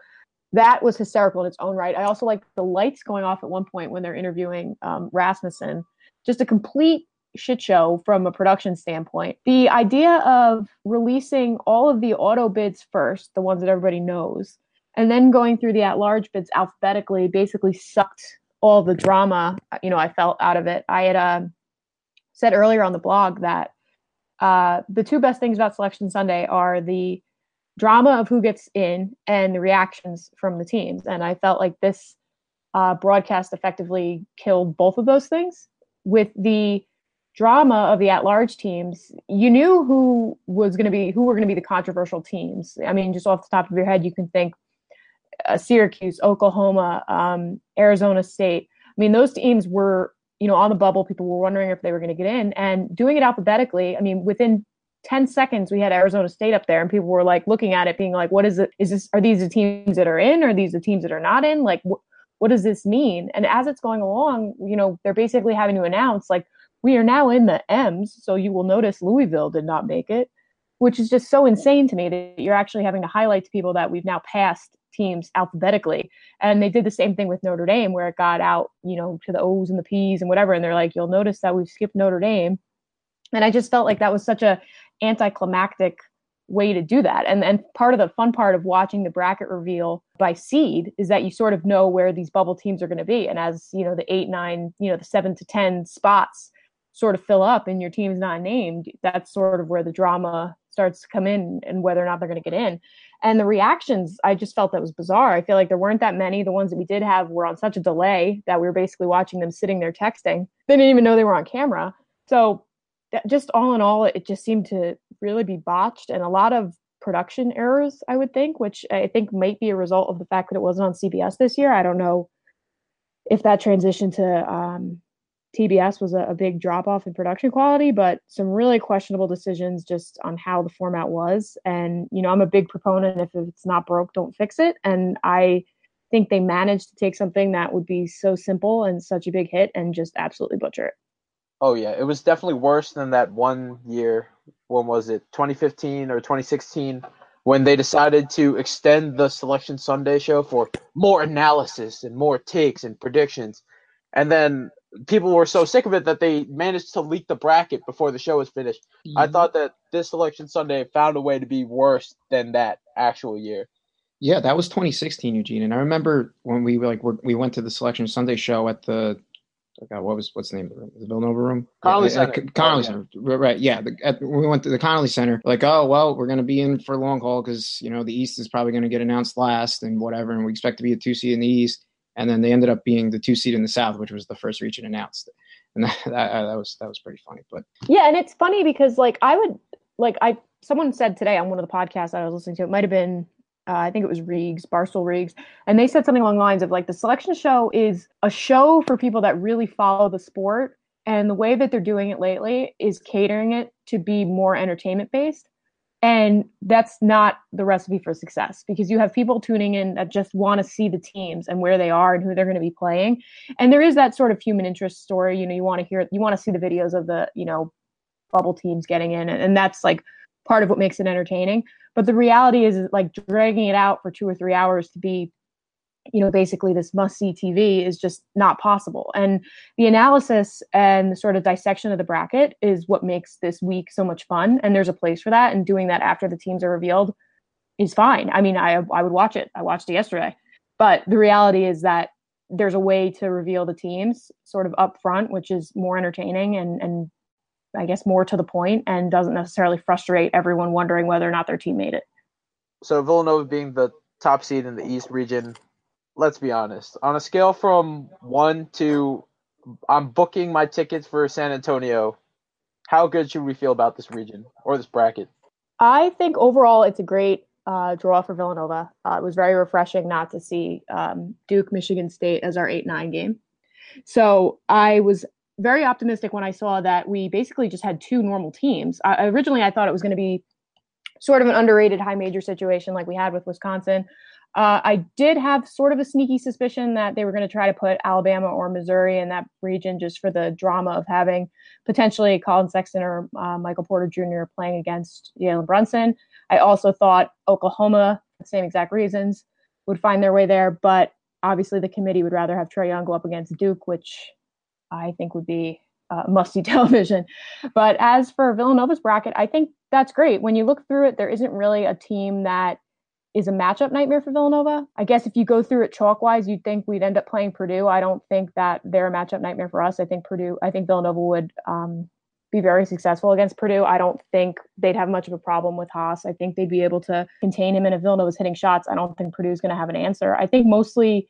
that was hysterical in its own right. I also like the lights going off at one point when they're interviewing um, Rasmussen. Just a complete shit show from a production standpoint. The idea of releasing all of the auto bids first, the ones that everybody knows, and then going through the at large bids alphabetically basically sucked all the drama, you know, I felt out of it. I had uh, said earlier on the blog that uh, the two best things about Selection Sunday are the drama of who gets in and the reactions from the teams. And I felt like this uh, broadcast effectively killed both of those things with the drama of the at-large teams, you knew who was going to be who were going to be the controversial teams. I mean, just off the top of your head, you can think uh, Syracuse, Oklahoma, um, Arizona State. I mean, those teams were you know on the bubble. People were wondering if they were going to get in, and doing it alphabetically. I mean, within 10 seconds we had Arizona State up there and people were like looking at it being like what is it is this are these the teams that are in or are these the teams that are not in like wh- what does this mean and as it's going along you know they're basically having to announce like we are now in the M's, so you will notice Louisville did not make it, which is just so insane to me that you're actually having to highlight to people that we've now passed teams alphabetically. And they did the same thing with Notre Dame, where it got out, you know, to the O's and the P's and whatever. And they're like, you'll notice that we've skipped Notre Dame. And I just felt like that was such a anticlimactic way to do that. And and part of the fun part of watching the bracket reveal by seed is that you sort of know where these bubble teams are going to be. And as you know, the eight, nine, you know, the seven to ten spots sort of fill up and your team's not named, that's sort of where the drama starts to come in and whether or not they're going to get in. And the reactions, I just felt that was bizarre. I feel like there weren't that many. The ones that we did have were on such a delay that we were basically watching them sitting there texting. They didn't even know they were on camera. So that, just all in all, it just seemed to really be botched and a lot of production errors, I would think, which I think might be a result of the fact that it wasn't on CBS this year. I don't know if that transition to um, TBS was a, a big drop off in production quality, but some really questionable decisions just on how the format was. And, you know, I'm a big proponent if it's not broke, don't fix it. And I think they managed to take something that would be so simple and such a big hit and just absolutely butcher it. Oh yeah, it was definitely worse than that one year. When was it? 2015 or 2016 when they decided to extend the Selection Sunday show for more analysis and more takes and predictions. And then people were so sick of it that they managed to leak the bracket before the show was finished. Mm-hmm. I thought that this Selection Sunday found a way to be worse than that actual year. Yeah, that was 2016, Eugene. And I remember when we like we went to the Selection Sunday show at the God, what was what's the name of the room? The Villanova room? Connelly yeah, Center. Connelly oh, yeah. Center. Right. Yeah. The, at, we went to the Connelly Center. Like, oh well, we're going to be in for long haul because you know the East is probably going to get announced last and whatever, and we expect to be a two seed in the East. And then they ended up being the two seed in the South, which was the first region announced. And that, that, that was that was pretty funny. But yeah, and it's funny because like I would like I someone said today on one of the podcasts that I was listening to, it might have been uh, I think it was Reegs, Barstool Reegs, and they said something along the lines of like the selection show is a show for people that really follow the sport, and the way that they're doing it lately is catering it to be more entertainment based. And that's not the recipe for success because you have people tuning in that just want to see the teams and where they are and who they're going to be playing. And there is that sort of human interest story. You know, you want to hear, you want to see the videos of the, you know, bubble teams getting in. And, that's like part of what makes it entertaining. But the reality is, like dragging it out for two or three hours to be, you know, basically this must see TV is just not possible. And the analysis and the sort of dissection of the bracket is what makes this week so much fun. And there's a place for that. And doing that after the teams are revealed is fine. I mean, I I would watch it. I watched it yesterday. But the reality is that there's a way to reveal the teams sort of up front, which is more entertaining and and I guess, more to the point and doesn't necessarily frustrate everyone wondering whether or not their team made it. So Villanova being the top seed in the East region, let's be honest. On a scale from one to I'm booking my tickets for San Antonio, how good should we feel about this region or this bracket? I think overall it's a great uh, draw for Villanova. Uh, it was very refreshing not to see um, Duke, Michigan State as our 8 9 game. So I was very optimistic when I saw that we basically just had two normal teams. I, originally, I thought it was going to be sort of an underrated high major situation like we had with Wisconsin. Uh, I did have sort of a sneaky suspicion that they were going to try to put Alabama or Missouri in that region just for the drama of having potentially Collin Sexton or uh, Michael Porter Jr. playing against Jalen Brunson. I also thought Oklahoma, the same exact reasons, would find their way there, but obviously the committee would rather have Trae Young go up against Duke, which I think would be uh, television. But as for Villanova's bracket, I think that's great. When you look through it, there isn't really a team that is a matchup nightmare for Villanova. I guess if you go through it chalk wise, you'd think we'd end up playing Purdue. I don't think that they're a matchup nightmare for us. I think Purdue, I think Villanova would um, be very successful against Purdue. I don't think they'd have much of a problem with Haas. I think they'd be able to contain him. And if Villanova's hitting shots, I don't think Purdue's going to have an answer. I think mostly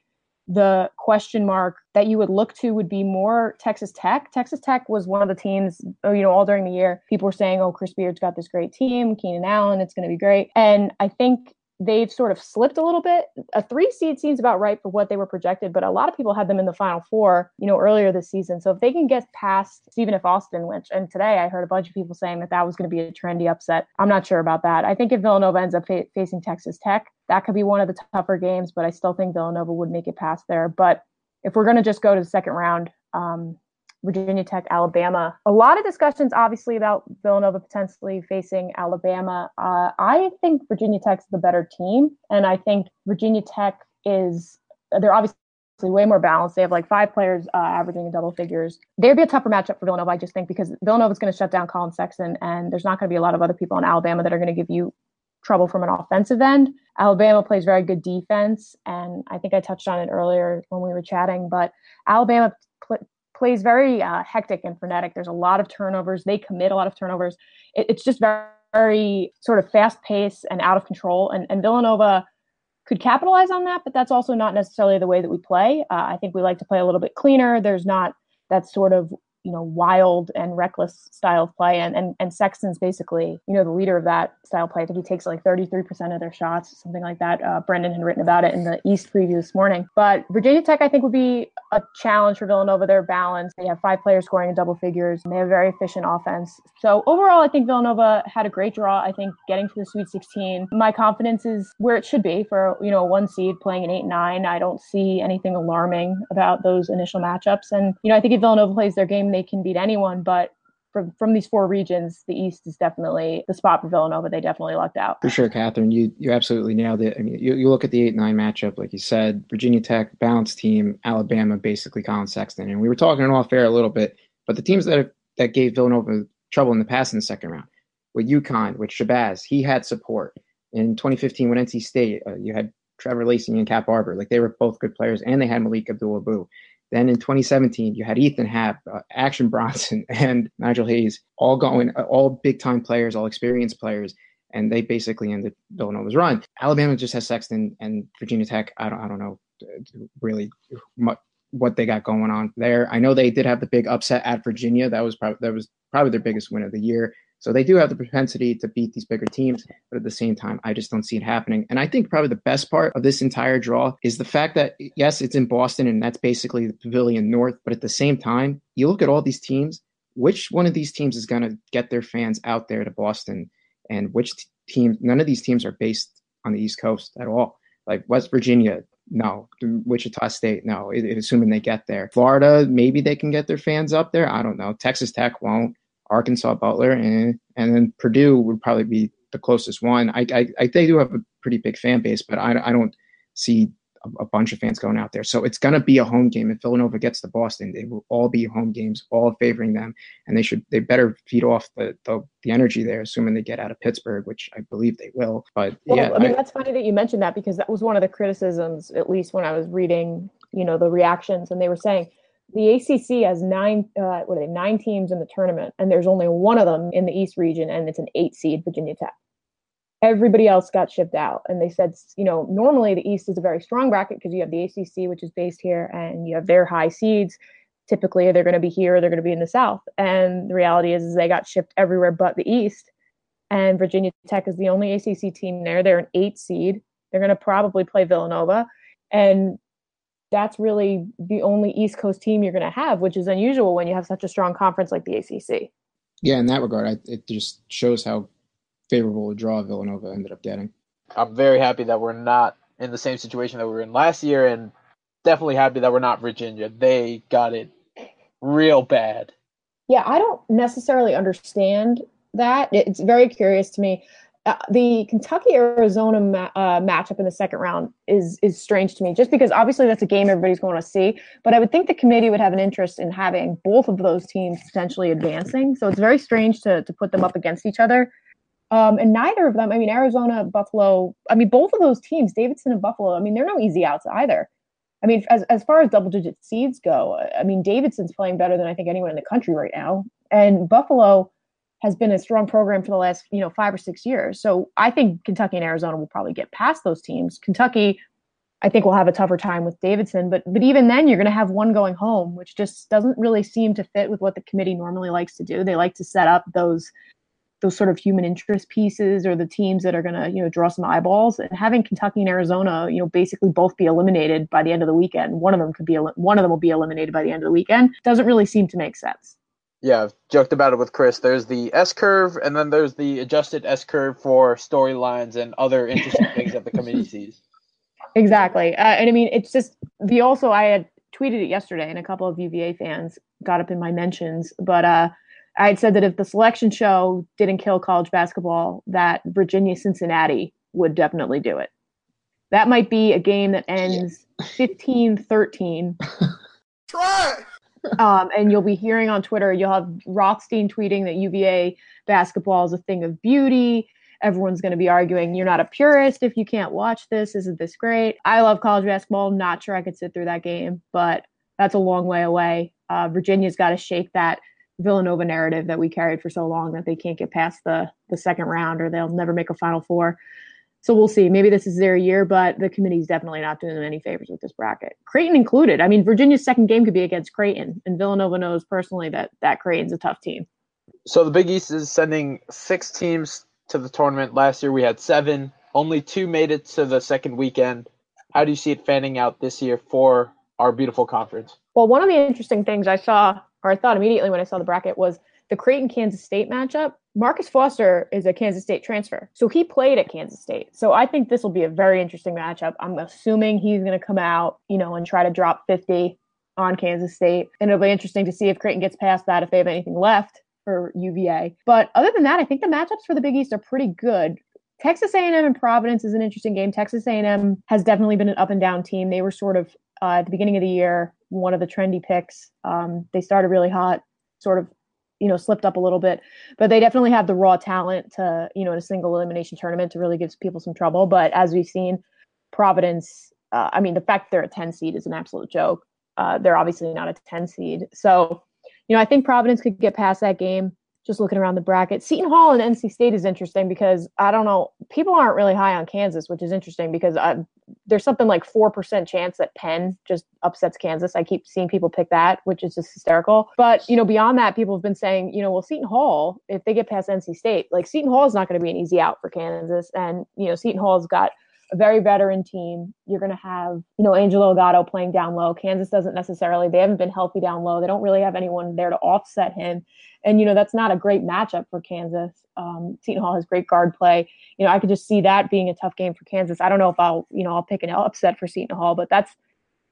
the question mark that you would look to would be more Texas Tech. Texas Tech was one of the teams, oh, you know, all during the year, people were saying, oh, Chris Beard's got this great team, Keenan Allen, it's going to be great. And I think they've sort of slipped a little bit. A three seed seems about right for what they were projected, but a lot of people had them in the final four, you know, earlier this season. So if they can get past Stephen F. Austin, which, and today I heard a bunch of people saying that that was going to be a trendy upset. I'm not sure about that. I think if Villanova ends up fa- facing Texas Tech, that could be one of the tougher games, but I still think Villanova would make it past there. But if we're going to just go to the second round, um, Virginia Tech, Alabama. A lot of discussions, obviously, about Villanova potentially facing Alabama. Uh, I think Virginia Tech's the better team, and I think Virginia Tech is. They're obviously way more balanced. They have like five players uh, averaging in double figures. They'd be a tougher matchup for Villanova, I just think, because Villanova's going to shut down Collin Sexton, and there's not going to be a lot of other people in Alabama that are going to give you trouble from an offensive end. Alabama plays very good defense, and I think I touched on it earlier when we were chatting. But Alabama plays very uh, hectic and frenetic. There's a lot of turnovers. They commit a lot of turnovers. It, it's just very, very sort of fast paced and out of control. And, and Villanova could capitalize on that, but that's also not necessarily the way that we play. Uh, I think we like to play a little bit cleaner. There's not that sort of you know wild and reckless style of play and and, and sexton's basically you know the leader of that style of play i think he takes like 33% of their shots something like that uh, brendan had written about it in the east preview this morning but virginia tech i think would be a challenge for Villanova. Their balance. They have five players scoring in double figures. They have a very efficient offense. So overall, I think Villanova had a great draw. I think getting to the Sweet 16, my confidence is where it should be for you know a one seed playing an eight nine. I don't see anything alarming about those initial matchups. And you know, I think if Villanova plays their game, they can beat anyone. But from from these four regions, the East is definitely the spot for Villanova. They definitely lucked out. For sure, Catherine, you you absolutely nailed it. I mean, you, you look at the eight nine matchup, like you said, Virginia Tech balanced team, Alabama basically Collin Sexton, and we were talking it off air a little bit, but the teams that that gave Villanova trouble in the past in the second round, with UConn, with Shabazz, he had support. In 2015, with NC State, uh, you had Trevor Lacey and Cat Barber, like they were both good players, and they had Malik Abdul-Abu. Then in 2017, you had Ethan Happ, uh, Action Bronson, and Nigel Hayes, all going, uh, all big time players, all experienced players, and they basically ended Villanova's run. Alabama just has Sexton and Virginia Tech. I don't, I don't know uh, really much, what they got going on there. I know they did have the big upset at Virginia. That was probably that was probably their biggest win of the year. So they do have the propensity to beat these bigger teams, but at the same time, I just don't see it happening. And I think probably the best part of this entire draw is the fact that, yes, it's in Boston and that's basically the Pavilion North, but at the same time, you look at all these teams, which one of these teams is going to get their fans out there to Boston and which t- team, none of these teams are based on the East Coast at all. Like West Virginia, no. Wichita State, no. Assuming they get there. Florida, maybe they can get their fans up there. I don't know. Texas Tech won't. Arkansas, Butler, and and then Purdue would probably be the closest one. I, I, I they do have a pretty big fan base, but I, I don't see a, a bunch of fans going out there. So it's going to be a home game. If Villanova gets to Boston, they will all be home games, all favoring them, and they should they better feed off the the, the energy there, assuming they get out of Pittsburgh, which I believe they will. But well, yeah, I mean I, that's funny that you mentioned that because that was one of the criticisms, at least when I was reading, you know, the reactions, and they were saying the ACC has nine, uh, what are they, nine teams in the tournament, and there's only one of them in the East region, and it's an eight seed, Virginia Tech. Everybody else got shipped out, and they said, you know, normally the East is a very strong bracket because you have the ACC, which is based here, and you have their high seeds. Typically, they're going to be here, they're going to be in the South, and the reality is, is they got shipped everywhere but the East. And Virginia Tech is the only ACC team there. They're an eight seed. They're going to probably play Villanova, and that's really the only East Coast team you're going to have, which is unusual when you have such a strong conference like the ACC. Yeah, in that regard, I, it just shows how favorable a draw Villanova ended up getting. I'm very happy that we're not in the same situation that we were in last year, and definitely happy that we're not Virginia. They got it real bad. Yeah, I don't necessarily understand that. It's very curious to me. Uh, the Kentucky Arizona ma- uh, matchup in the second round is is strange to me, just because obviously that's a game everybody's going to see. But I would think the committee would have an interest in having both of those teams potentially advancing. So it's very strange to to put them up against each other. Um, and neither of them, I mean, Arizona, Buffalo, I mean, both of those teams, Davidson and Buffalo, I mean, they're no easy outs either. I mean, as as far as double digit seeds go, I mean, Davidson's playing better than I think anyone in the country right now, and Buffalo has been a strong program for the last you know five or six years. So I think Kentucky and Arizona will probably get past those teams. Kentucky, I think will have a tougher time with Davidson, but but even then you're going to have one going home, which just doesn't really seem to fit with what the committee normally likes to do. They like to set up those those sort of human interest pieces or the teams that are going to you know draw some eyeballs and having Kentucky and Arizona you know basically both be eliminated by the end of the weekend one of them could be one of them will be eliminated by the end of the weekend doesn't really seem to make sense yeah, I've joked about it with Chris. There's the S curve, and then there's the adjusted S curve for storylines and other interesting things that the committee sees. Exactly, uh, and I mean, it's just the also I had tweeted it yesterday, and a couple of UVA fans got up in my mentions, but uh, I had said that if the selection show didn't kill college basketball, that Virginia Cincinnati would definitely do it. That might be a game that ends 15 13. Try um, and you'll be hearing on Twitter, you'll have Rothstein tweeting that UVA basketball is a thing of beauty. Everyone's going to be arguing, you're not a purist if you can't watch this. Isn't this great? I love college basketball. Not sure I could sit through that game, but that's a long way away. Uh, Virginia's got to shake that Villanova narrative that we carried for so long that they can't get past the the second round or they'll never make a Final Four so we'll see. Maybe this is their year, but the committee's definitely not doing them any favors with this bracket. Creighton included. I mean, Virginia's second game could be against Creighton, and Villanova knows personally that that Creighton's a tough team. So the Big East is sending six teams to the tournament. Last year we had seven. Only two made it to the second weekend. How do you see it fanning out this year for our beautiful conference. Well, one of the interesting things I saw, or I thought immediately when I saw the bracket, was the Creighton Kansas State matchup. Marcus Foster is a Kansas State transfer. So he played at Kansas State. So I think this will be a very interesting matchup. I'm assuming he's going to come out, you know, and try to drop 50 on Kansas State. And it'll be interesting to see if Creighton gets past that, if they have anything left for UVA. But other than that, I think the matchups for the Big East are pretty good. Texas A&M and Providence is an interesting game. Texas A&M has definitely been an up and down team. They were sort of uh, at the beginning of the year one of the trendy picks. Um, they started really hot, sort of you know slipped up a little bit but they definitely have the raw talent to you know in a single elimination tournament to really give people some trouble. But as we've seen providence uh, i mean the fact they're a 10 seed is an absolute joke. Uh, they're obviously not a 10 seed. So you know i think providence could get past that game just looking around the bracket. Seton Hall and NC State is interesting because I don't know, people aren't really high on Kansas, which is interesting because I, uh, there's something like 4% chance that Penn just upsets Kansas. I keep seeing people pick that, which is just hysterical. But, you know, beyond that, people have been saying, you know, well, Seton Hall, if they get past NC State, like Seton Hall is not going to be an easy out for Kansas. And, you know, Seton Hall's got a very veteran team. You're going to have, you know, Angel Delgado playing down low. Kansas doesn't necessarily, they haven't been healthy down low. They don't really have anyone there to offset him. And, you know, that's not a great matchup for Kansas. Um, Seton Hall has great guard play. You know, I could just see that being a tough game for Kansas. I don't know if I'll, you know, I'll pick an upset for Seton Hall, but that's,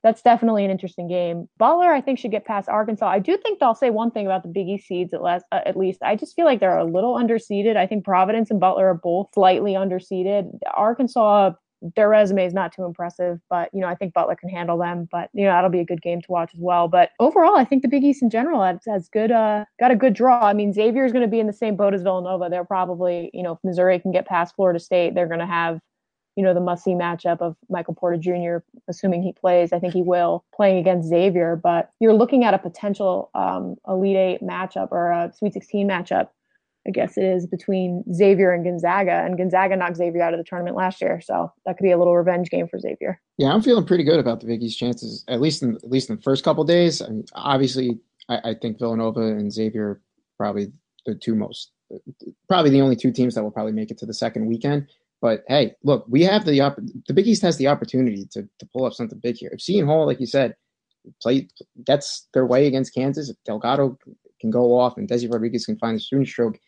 that's definitely an interesting game. Butler, I think, should get past Arkansas. I do think I'll say one thing about the Big East seeds at, last, uh, at least. I just feel like they're a little underseeded. I think Providence and Butler are both slightly underseeded. Arkansas their resume is not too impressive, but you know I think Butler can handle them. But you know that'll be a good game to watch as well. But overall, I think the Big East in general has, has good, uh, got a good draw. I mean Xavier is going to be in the same boat as Villanova. They're probably you know if Missouri can get past Florida State, they're going to have you know the must see matchup of Michael Porter Jr. Assuming he plays, I think he will playing against Xavier. But you're looking at a potential um, Elite Eight matchup or a Sweet 16 matchup I guess it is between Xavier and Gonzaga, and Gonzaga knocked Xavier out of the tournament last year, so that could be a little revenge game for Xavier. Yeah, I'm feeling pretty good about the Big East chances, at least in at least in the first couple days. I mean, obviously, I, I, think Villanova and Xavier are probably the two most, probably the only two teams that will probably make it to the second weekend. But hey, look, we have the the Big East has the opportunity to to pull up something big here. If Seton Hall, like you said, play gets their way against Kansas, if Delgado can go off and Desi Rodriguez can find the shooting stroke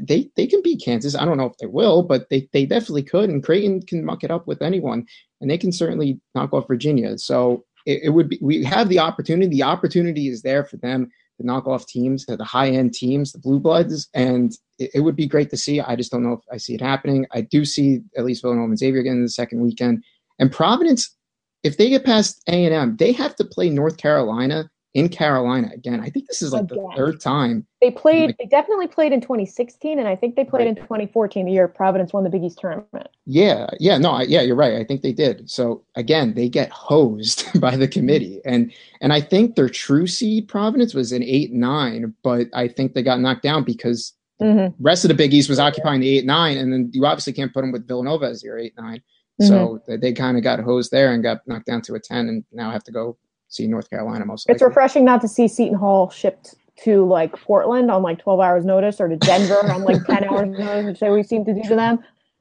they they can beat Kansas. I don't know if they will, but they they definitely could. And Creighton can muck it up with anyone, and they can certainly knock off Virginia. So it, it would be we have the opportunity. The opportunity is there for them to knock off teams, the high end teams, the blue bloods, and it, it, would be great to see. I just don't know if I see it happening. I do see at least Villanova and Xavier again in the second weekend, and Providence. If they get past A and M, they have to play North Carolina in Carolina again. I think this is like again. the third time. They played, like, they definitely played in 2016, and I think they played right. in 2014, the year Providence won the Big East tournament. Yeah, yeah, no, I, yeah, you're right. I think they did. So again, they get hosed by the committee, and and I think their true seed Providence was an eight nine, but I think they got knocked down because mm-hmm. the rest of the Big East was occupying the eight nine, and then you obviously can't put them with Villanova as your eight 9 mm-hmm. So they, they kind of got hosed there and got knocked down to a ten, and now have to go see North Carolina most. Likely. It's refreshing not to see Seton Hall shipped to like Portland on like 12 hours notice or to Denver on like 10 hours notice, which they we seem to do to them.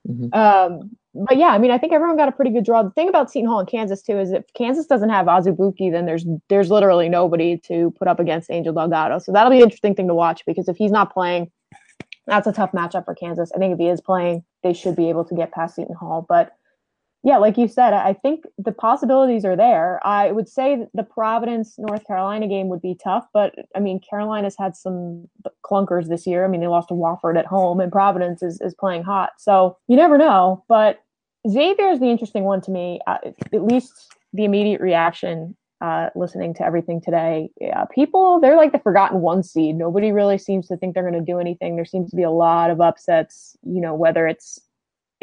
Mm-hmm. Um, but yeah, I mean, I think everyone got a pretty good draw. The thing about Seton Hall and Kansas too is if Kansas doesn't have Azubuike, then there's there's literally nobody to put up against Angel Delgado. So that'll be an interesting thing to watch because if he's not playing, that's a tough matchup for Kansas. I think if he is playing, they should be able to get past Seton Hall. But yeah, like you said, I think the possibilities are there. I would say the Providence North Carolina game would be tough, but I mean, Carolina's had some clunkers this year. I mean, they lost to Wofford at home, and Providence is, is playing hot. So you never know. But Xavier is the interesting one to me, uh, at least the immediate reaction uh, listening to everything today. Yeah, people, they're like the forgotten one seed. Nobody really seems to think they're going to do anything. There seems to be a lot of upsets, you know, whether it's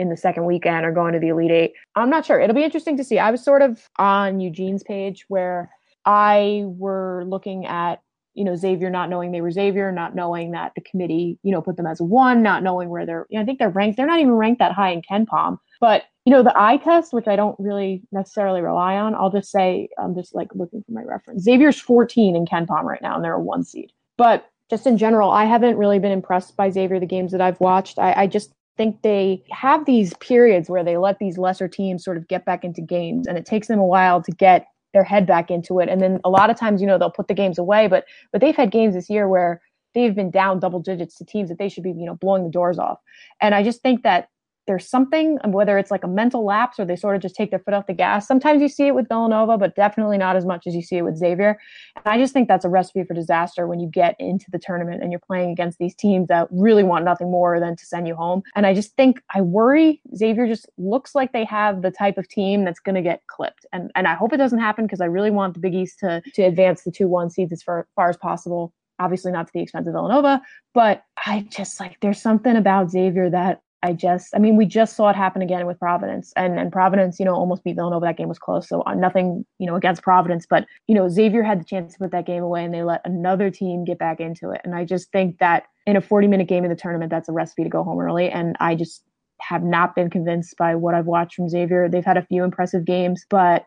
in the second weekend or going to the Elite Eight. I'm not sure. It'll be interesting to see. I was sort of on Eugene's page where I were looking at you know Xavier not knowing they were Xavier, not knowing that the committee you know put them as one, not knowing where they're. You know, I think they're ranked. They're not even ranked that high in KenPom. But you know the eye test, which I don't really necessarily rely on. I'll just say I'm just like looking for my reference. Xavier's 14 in KenPom right now, and they're a one seed. But just in general, I haven't really been impressed by Xavier the games that I've watched. I, I just think they have these periods where they let these lesser teams sort of get back into games and it takes them a while to get their head back into it. And then a lot of times, you know, they'll put the games away, but but they've had games this year where they've been down double digits to teams that they should be, you know, blowing the doors off. And I just think that there's something, um, whether it's like a mental lapse or they sort of just take their foot off the gas. Sometimes you see it with Villanova, but definitely not as much as you see it with Xavier. And I just think that's a recipe for disaster when you get into the tournament and you're playing against these teams that really want nothing more than to send you home. And I just think I worry Xavier just looks like they have the type of team that's going to get clipped. And and I hope it doesn't happen because I really want the Big East to to advance the two one seeds as far, far as possible obviously not to the expense of Villanova, but I just like there's something about Xavier that I just, I mean, we just saw it happen again with Providence, and and Providence, you know, almost beat Villanova. That game was close, so uh, nothing, you know, against Providence, but you know, Xavier had the chance to put that game away, and they let another team get back into it. And I just think that in a 40 minute game in the tournament, that's a recipe to go home early. And I just have not been convinced by what I've watched from Xavier. They've had a few impressive games, but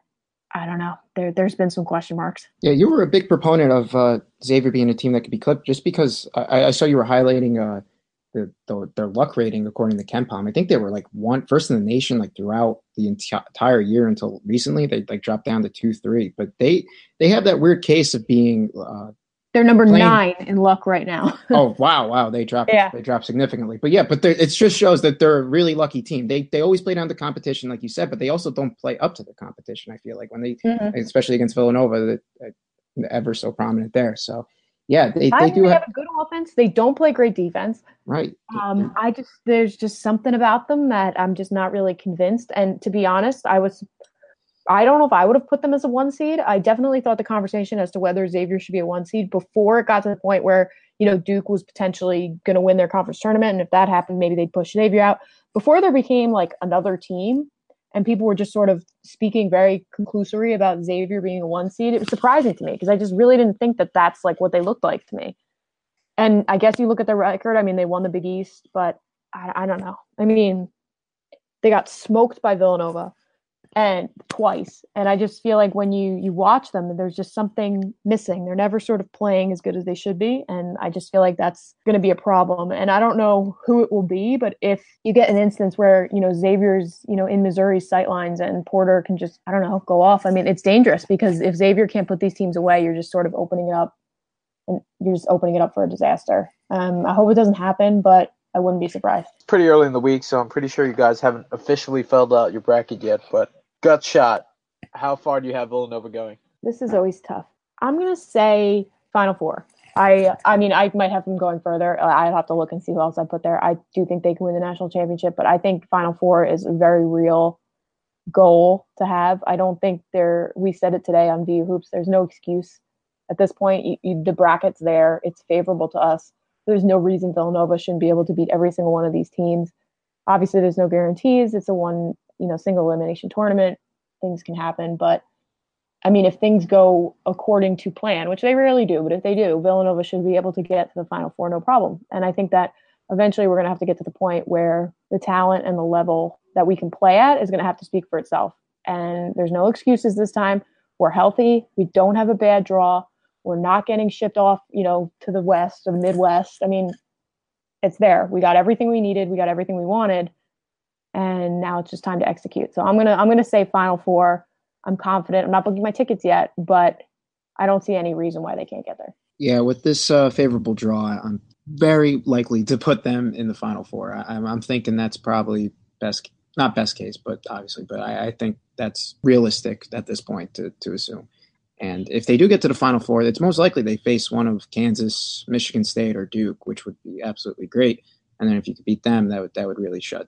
I don't know. There, there's been some question marks. Yeah, you were a big proponent of uh, Xavier being a team that could be clipped, just because I, I saw you were highlighting. Uh, the, the, their luck rating according to KenPom. I think they were like one first in the nation like throughout the entire year until recently. They like dropped down to two three, but they they have that weird case of being. Uh, they're number playing... nine in luck right now. oh wow, wow! They dropped. Yeah. they dropped significantly. But yeah, but it just shows that they're a really lucky team. They they always play down the competition, like you said, but they also don't play up to the competition. I feel like when they, mm-hmm. especially against Villanova, that ever so prominent there. So yeah, they, they do they have, have, a good offense. They don't play great defense. Right. Um, I just there's just something about them that I'm just not really convinced. And to be honest, I was I don't know if I would have put them as a one seed. I definitely thought the conversation as to whether Xavier should be a one seed before it got to the point where, you know, Duke was potentially going to win their conference tournament. And if that happened, maybe they'd push Xavier out. Before there became like another team and people were just sort of speaking very conclusory about Xavier being a one seed. It was surprising to me because I just really didn't think that that's like what they looked like to me. And I guess you look at the record. I mean, they won the Big East, but I, I don't know. I mean, they got smoked by Villanova and twice and i just feel like when you you watch them there's just something missing they're never sort of playing as good as they should be and i just feel like that's going to be a problem and i don't know who it will be but if you get an instance where you know xavier's you know in missouri's sightlines and porter can just i don't know go off i mean it's dangerous because if xavier can't put these teams away you're just sort of opening it up and you're just opening it up for a disaster um, i hope it doesn't happen but I wouldn't be surprised. It's pretty early in the week, so I'm pretty sure you guys haven't officially filled out your bracket yet. But gut shot, how far do you have Villanova going? This is always tough. I'm gonna say Final Four. I I mean I might have them going further. Uh, I'd have to look and see who else I put there. I do think they can win the national championship, but I think Final Four is a very real goal to have. I don't think there. We said it today on VU Hoops. There's no excuse at this point. You, you, the bracket's there. It's favorable to us. There's no reason Villanova shouldn't be able to beat every single one of these teams. Obviously, there's no guarantees. It's a one you know single elimination tournament things can happen. But i mean if things go according to plan which they rarely do but if they do villanova should be able to get to the final four no problem. And i think that eventually we're going to have to get to the point where the talent and the level that we can play at is going to have to speak for itself. And there's no excuses this time. We're healthy. We don't have a bad draw. We're not getting shipped off you know to the west or the midwest. I mean it's there. We got everything we needed. We got everything we wanted and now it's just time to execute. So I'm gonna I'm gonna say Final Four. I'm confident. I'm not booking my tickets yet, but I don't see any reason why they can't get there. Yeah, with this uh, favorable draw, I'm very likely to put them in the Final Four. I, am thinking that's probably best, not best case, but obviously, but I, I think that's realistic at this point to to assume. And if they do get to the Final Four, it's most likely they face one of Kansas, Michigan State, or Duke, which would be absolutely great. And then if you could beat them, that would that would really shut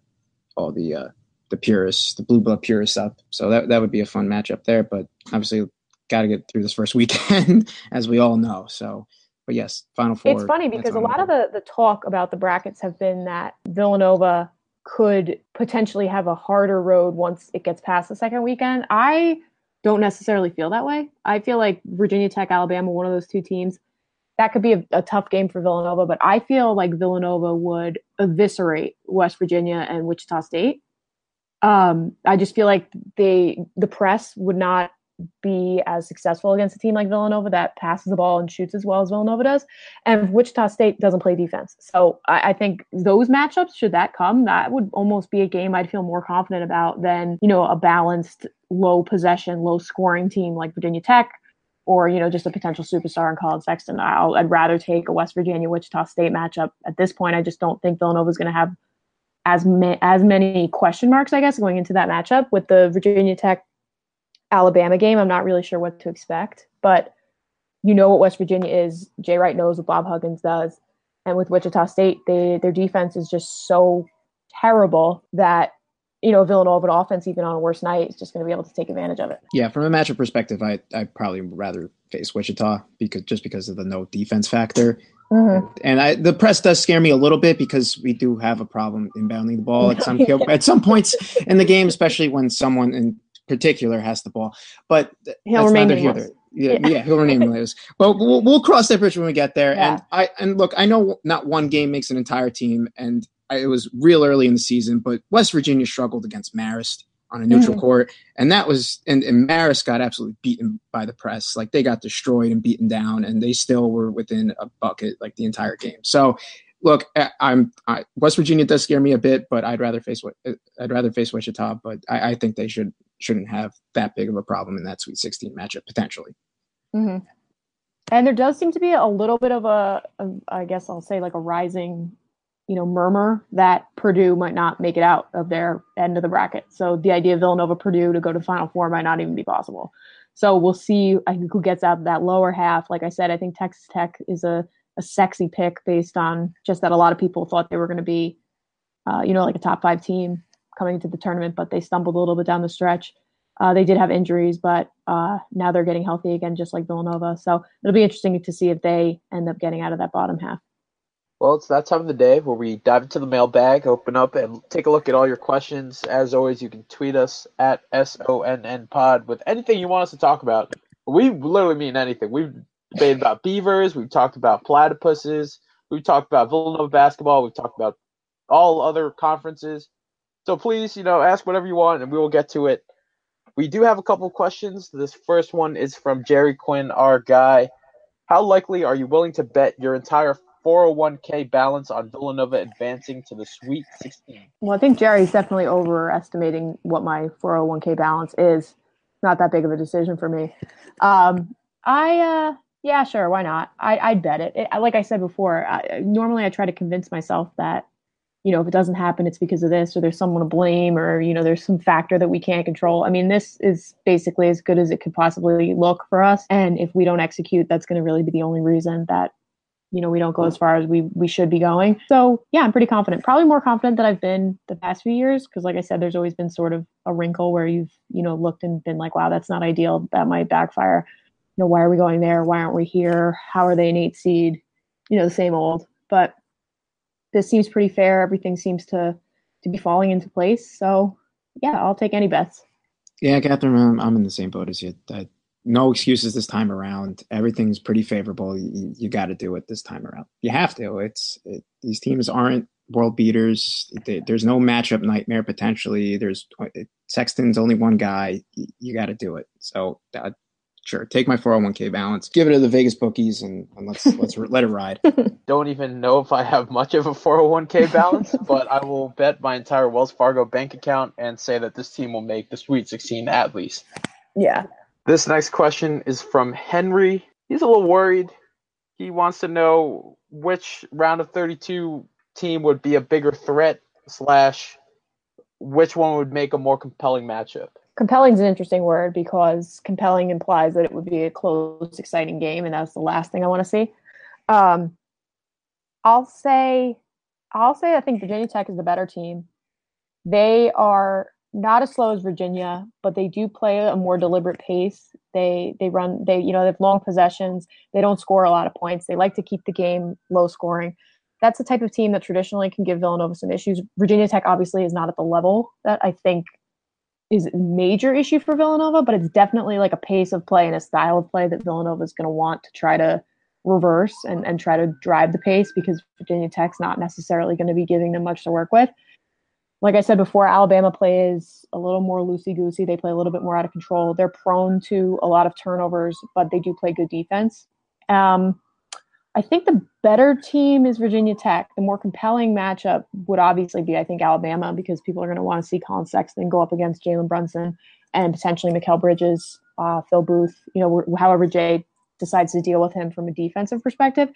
all the uh, the purists, the blue blood purists up. So that that would be a fun matchup there. But obviously, got to get through this first weekend, as we all know. So, but yes, Final Four. It's funny because a lot of the the talk about the brackets have been that Villanova could potentially have a harder road once it gets past the second weekend. I don't necessarily feel that way. I feel like Virginia Tech, Alabama, one of those two teams that could be a, a, tough game for Villanova, but I feel like Villanova would eviscerate West Virginia and Wichita State. Um, I just feel like they the press would not be as successful against a team like Villanova that passes the ball and shoots as well as Villanova does. And Wichita State doesn't play defense. So I, I, think those matchups, should that come, that would almost be a game I'd feel more confident about than, you know, a balanced, low possession, low scoring team like Virginia Tech or, you know, just a potential superstar in Collin Sexton. i would rather take a West Virginia Wichita State matchup. At this point, I just don't think Villanova is going to have as, ma- as many question marks, I guess, going into that matchup with the Virginia Tech Alabama game, I'm not really sure what to expect, but you know what West Virginia is. Jay Wright knows what Bob Huggins does. And with Wichita State, they their defense is just so terrible that you know Villanova offense, even on a worse night, is just going to be able to take advantage of it. Yeah, from a matchup perspective, I I probably rather face Wichita because just because of the no defense factor. Mm-hmm. And I, the press does scare me a little bit because we do have a problem inbounding the ball at some at some points in the game, especially when someone in particular has the ball. But he'll remain nameless. Yeah, yeah, yeah, he'll remain nameless. But we'll, we'll cross that bridge when we get there. Yeah. And I and look, I know not one game makes an entire team, and it was real early in the season. But West Virginia struggled against Marist on a neutral mm-hmm. court, and that was and, and Marist got absolutely beaten by the press. Like they got destroyed and beaten down, and they still were within a bucket like the entire game. So look, I'm I, West Virginia does scare me a bit, but I'd rather face what I'd rather face Wichita. But I, I, think they should shouldn't have that big of a problem in that Sweet 16 matchup potentially. Mm-hmm. And there does seem to be a little bit of a, a, I guess I'll say like a rising, you know, murmur that Purdue might not make it out of their end of the bracket. So the idea of Villanova Purdue to go to Final Four might not even be possible. So we'll see. I think who gets out of that lower half. Like I said, I think Texas Tech is a a sexy pick based on just that a lot of people thought they were going to be, uh, you know, like a top five team coming into the tournament, but they stumbled a little bit down the stretch. Uh, they did have injuries, but uh, now they're getting healthy again, just like Villanova. So it'll be interesting to see if they end up getting out of that bottom half. Well, it's that time of the day where we dive into the mailbag, open up, and take a look at all your questions. As always, you can tweet us at SONN Pod with anything you want us to talk about. We literally mean anything. We've debated about beavers. We've talked about platypuses. We've talked about Villanova basketball. We've talked about all other conferences. So please, you know, ask whatever you want, and we will get to it. We do have a couple questions. This first one is from Jerry Quinn, our guy. How likely are you willing to bet your entire 401k balance on Villanova advancing to the Sweet 16? Well, I think Jerry's definitely overestimating what my 401k balance is. Not that big of a decision for me. Um, I uh, yeah, sure. Why not? I, I'd bet it. it. Like I said before, I, normally I try to convince myself that, you know, if it doesn't happen, it's because of this, or there's someone to blame, or you know, there's some factor that we can't control. I mean, this is basically as good as it could possibly look for us, and if we don't execute, that's going to really be the only reason that, you know, we don't go hmm. as far as we we should be going. So yeah, I'm pretty confident. Probably more confident than I've been the past few years, because like I said, there's always been sort of a wrinkle where you've you know looked and been like, wow, that's not ideal. That might backfire you know, why are we going there? Why aren't we here? How are they an eight seed? You know, the same old. But this seems pretty fair. Everything seems to to be falling into place. So yeah, I'll take any bets. Yeah, Catherine, I'm, I'm in the same boat as you. I, no excuses this time around. Everything's pretty favorable. You, you got to do it this time around. You have to. It's it, these teams aren't world beaters. there's no matchup nightmare potentially. There's Sexton's only one guy. You, you got to do it. So that, sure, take my 401k balance, give it to the Vegas bookies, and, and let's let's let it ride. Don't even know if I have much of a 401k balance, but I will bet my entire Wells Fargo bank account and say that this team will make the Sweet 16 at least. Yeah. This next question is from Henry. He's a little worried. He wants to know which round of 32 team would be a bigger threat slash which one would make a more compelling matchup compelling is an interesting word because compelling implies that it would be a close, exciting game, and that's the last thing I want to see. Um, I'll say, I'll say, I think Virginia Tech is the better team. They are not as slow as Virginia, but they do play a more deliberate pace. They they run they you know they have long possessions. They don't score a lot of points. They like to keep the game low scoring. That's the type of team that traditionally can give Villanova some issues. Virginia Tech obviously is not at the level that I think is a major issue for Villanova, but it's definitely like a pace of play and a style of play that Villanova is going to want to try to reverse and, and try to drive the pace because Virginia Tech's not necessarily going to be giving them much to work with. Like I said before, Alabama plays a little more loosey goosey. They play a little bit more out of control. They're prone to a lot of turnovers, but they do play good defense. Um, I think the better team is Virginia Tech. The more compelling matchup would obviously be, I think, Alabama because people are going to want to see Collin Sexton go up against Jalen Brunson and potentially Mikal Bridges, uh, Phil Booth. You know, however Jay decides to deal with him from a defensive perspective.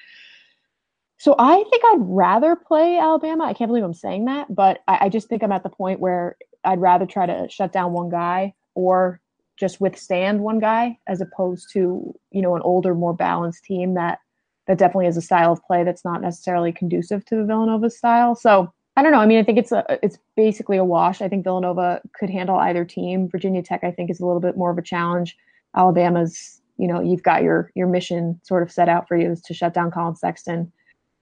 So I think I'd rather play Alabama. I can't believe I'm saying that, but I, I, just think I'm at the point where I'd rather try to shut down one guy or just withstand one guy as opposed to you know an older, more balanced team that that definitely is a style of play that's not necessarily conducive to the Villanova style. So I don't know. I mean, I think it's a it's basically a wash. I think Villanova could handle either team. Virginia Tech, I think, is a little bit more of a challenge. Alabama's, you know, you've got your your mission sort of set out for you is to shut down Collin Sexton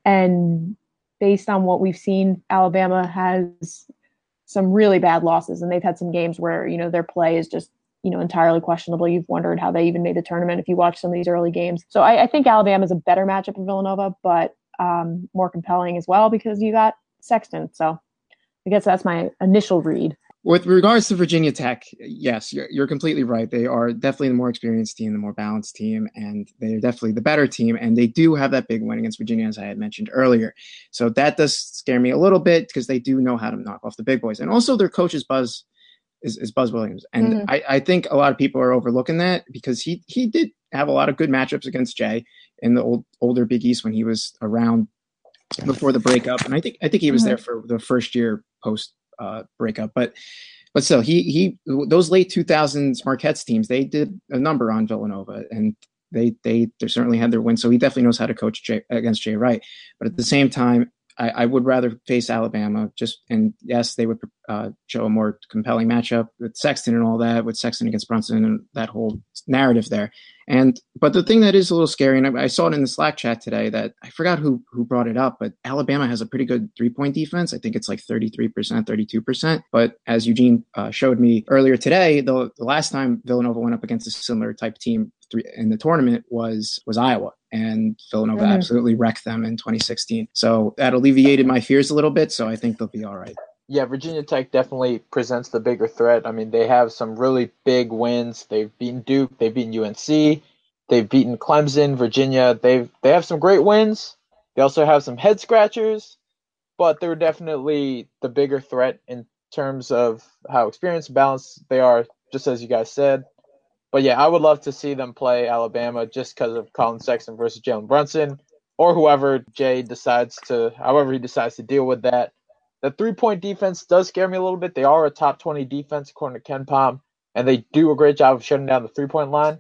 and based on what we've seen, Alabama has some really bad losses, and they've had some games where you know their play is just you know entirely questionable. You've wondered how they even made the tournament if you watch some of these early games. So I, I think Alabama is a better matchup for Villanova, but um, more compelling as well because you got Sexton. So I guess that's my initial read. With regards to Virginia Tech, yes, you're, you're completely right. They are definitely the more experienced team, the more balanced team, and they're definitely the better team. And they do have that big win against Virginia, as I had mentioned earlier. So that does scare me a little bit because they do know how to knock off the big boys. And also, their coach is Buzz is, is Buzz Williams, and mm-hmm. I, I think a lot of people are overlooking that because he he did have a lot of good matchups against Jay in the old older Big East when he was around before the breakup, and I think I think he was mm-hmm. there for the first year post uh, breakup. But but still, he he those late 2000s Marquette's teams they did a number on Villanova, and they they they certainly had their win. So he definitely knows how to coach Jay, against Jay Wright. But at the same time, I, I, would rather face Alabama. Just and yes, they would uh, show a more compelling matchup with Sexton and all that, with Sexton against Brunson and that whole narrative there. And but the thing that is a little scary, and I, I saw it in the Slack chat today that I forgot who who brought it up, but Alabama has a pretty good three point defense. I think it's like thirty three percent, thirty two percent. But as Eugene uh, showed me earlier today, the, the last time Villanova went up against a similar type team in the tournament was was Iowa, and Villanova mm-hmm. absolutely wrecked them in 2016. So that alleviated my fears a little bit. So I think they'll be all right. Yeah, Virginia Tech definitely presents the bigger threat. I mean, they have some really big wins. They've beaten Duke, they've beaten UNC, they've beaten Clemson, Virginia. They've they have some great wins. They also have some head scratchers, but they're definitely the bigger threat in terms of how experienced balanced they are, just as you guys said. But yeah, I would love to see them play Alabama just because of Collin Sexton versus Jalen Brunson or whoever Jay decides to, however he decides to deal with that. The three point defense does scare me a little bit. They are a top 20 defense according to KenPom, and they do a great job of shutting down the three point line.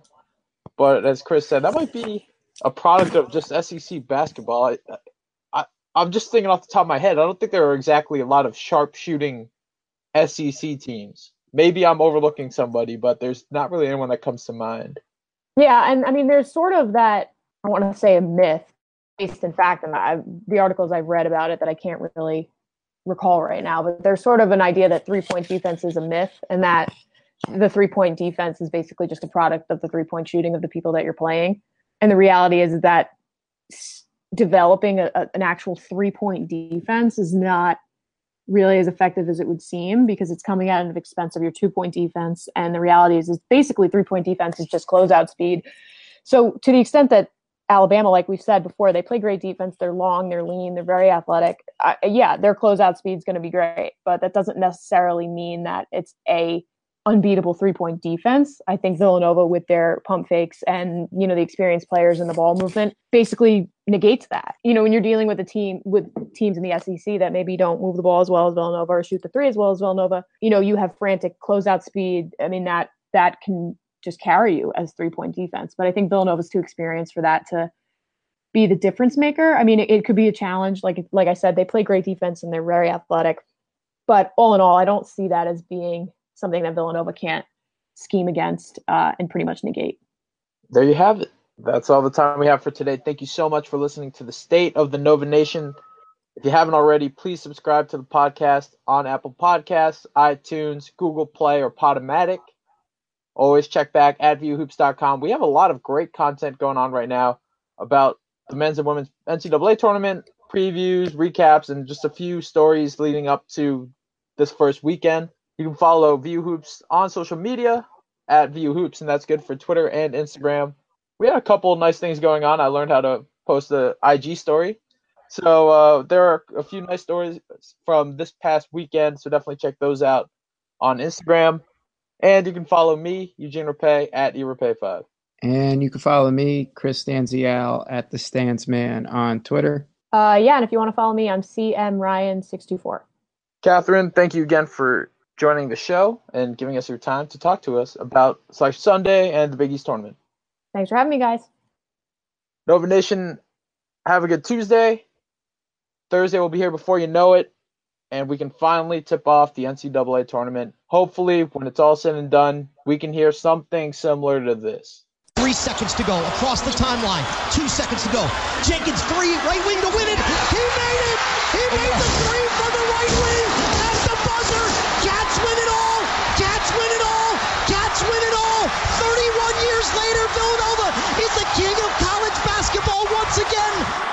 But as Chris said, that might be a product of just SEC basketball. I, I, I'm just thinking off the top of my head. I don't think there are exactly a lot of sharp shooting SEC teams maybe I'm overlooking somebody, but there's not really anyone that comes to mind. Yeah, and I mean, there's sort of that I want to say a myth based in fact, and I, the articles I've read about it that I can't really recall right now, but there's sort of an idea that three point defense is a myth, and that the three point defense is basically just a product of the three point shooting of the people that you're playing. And the reality is that developing a, an actual three point defense is not really as effective as it would seem because it's coming at an expense of your two point defense. And the reality is, it's basically three point defense is just closeout speed. So to the extent that Alabama, like we've said before, they play great defense. They're long, they're lean, they're very athletic. Uh, yeah, their closeout speed is going to be great, but that doesn't necessarily mean that it's a unbeatable three point defense. I think Villanova with their pump fakes and you know the experienced players and the ball movement basically negates that. You know when you're dealing with a team with teams in the SEC that maybe don't move the ball as well as Villanova or shoot the three as well as Villanova, you know you have frantic closeout speed. I mean that that can just carry you as three point defense. But I think Villanova's too experienced for that to be the difference maker. I mean it, it could be a challenge. Like like I said, they play great defense and they're very athletic. But all in all, I don't see that as being something that Villanova can't scheme against uh, and pretty much negate. There you have it. That's all the time we have for today. Thank you so much for listening to the State of the Nova Nation. If you haven't already, please subscribe to the podcast on Apple Podcasts, iTunes, Google Play, or Podomatic. Always check back at vuhoops.com. We have a lot of great content going on right now about the men's and women's NCAA tournament, previews, recaps, and just a few stories leading up to this first weekend. You can follow VU Hoops on social media at VU Hoops, and that's good for Twitter and Instagram. We had a couple nice things going on. I learned how to post the IG story. So uh, there are a few nice stories from this past weekend. So definitely check those out on Instagram. And you can follow me, Eugene Repay, at eRapay5. And you can follow me, Chris Stanzial, at the Stansman on Twitter. Uh, yeah, and if you want to follow me, I'm CM Ryan624. Catherine, thank you again for joining the show and giving us your time to talk to us about Slash Sunday and the Big East tournament. Thanks for having me, guys. Nova Nation, have a good Tuesday. Thursday will be here before you know it, and we can finally tip off the NCAA tournament. Hopefully, when it's all said and done, we can hear something similar to this. Three seconds to go across the timeline. Two seconds to go. Jenkins three, right wing to win it. He made it. He made the three basketball once again.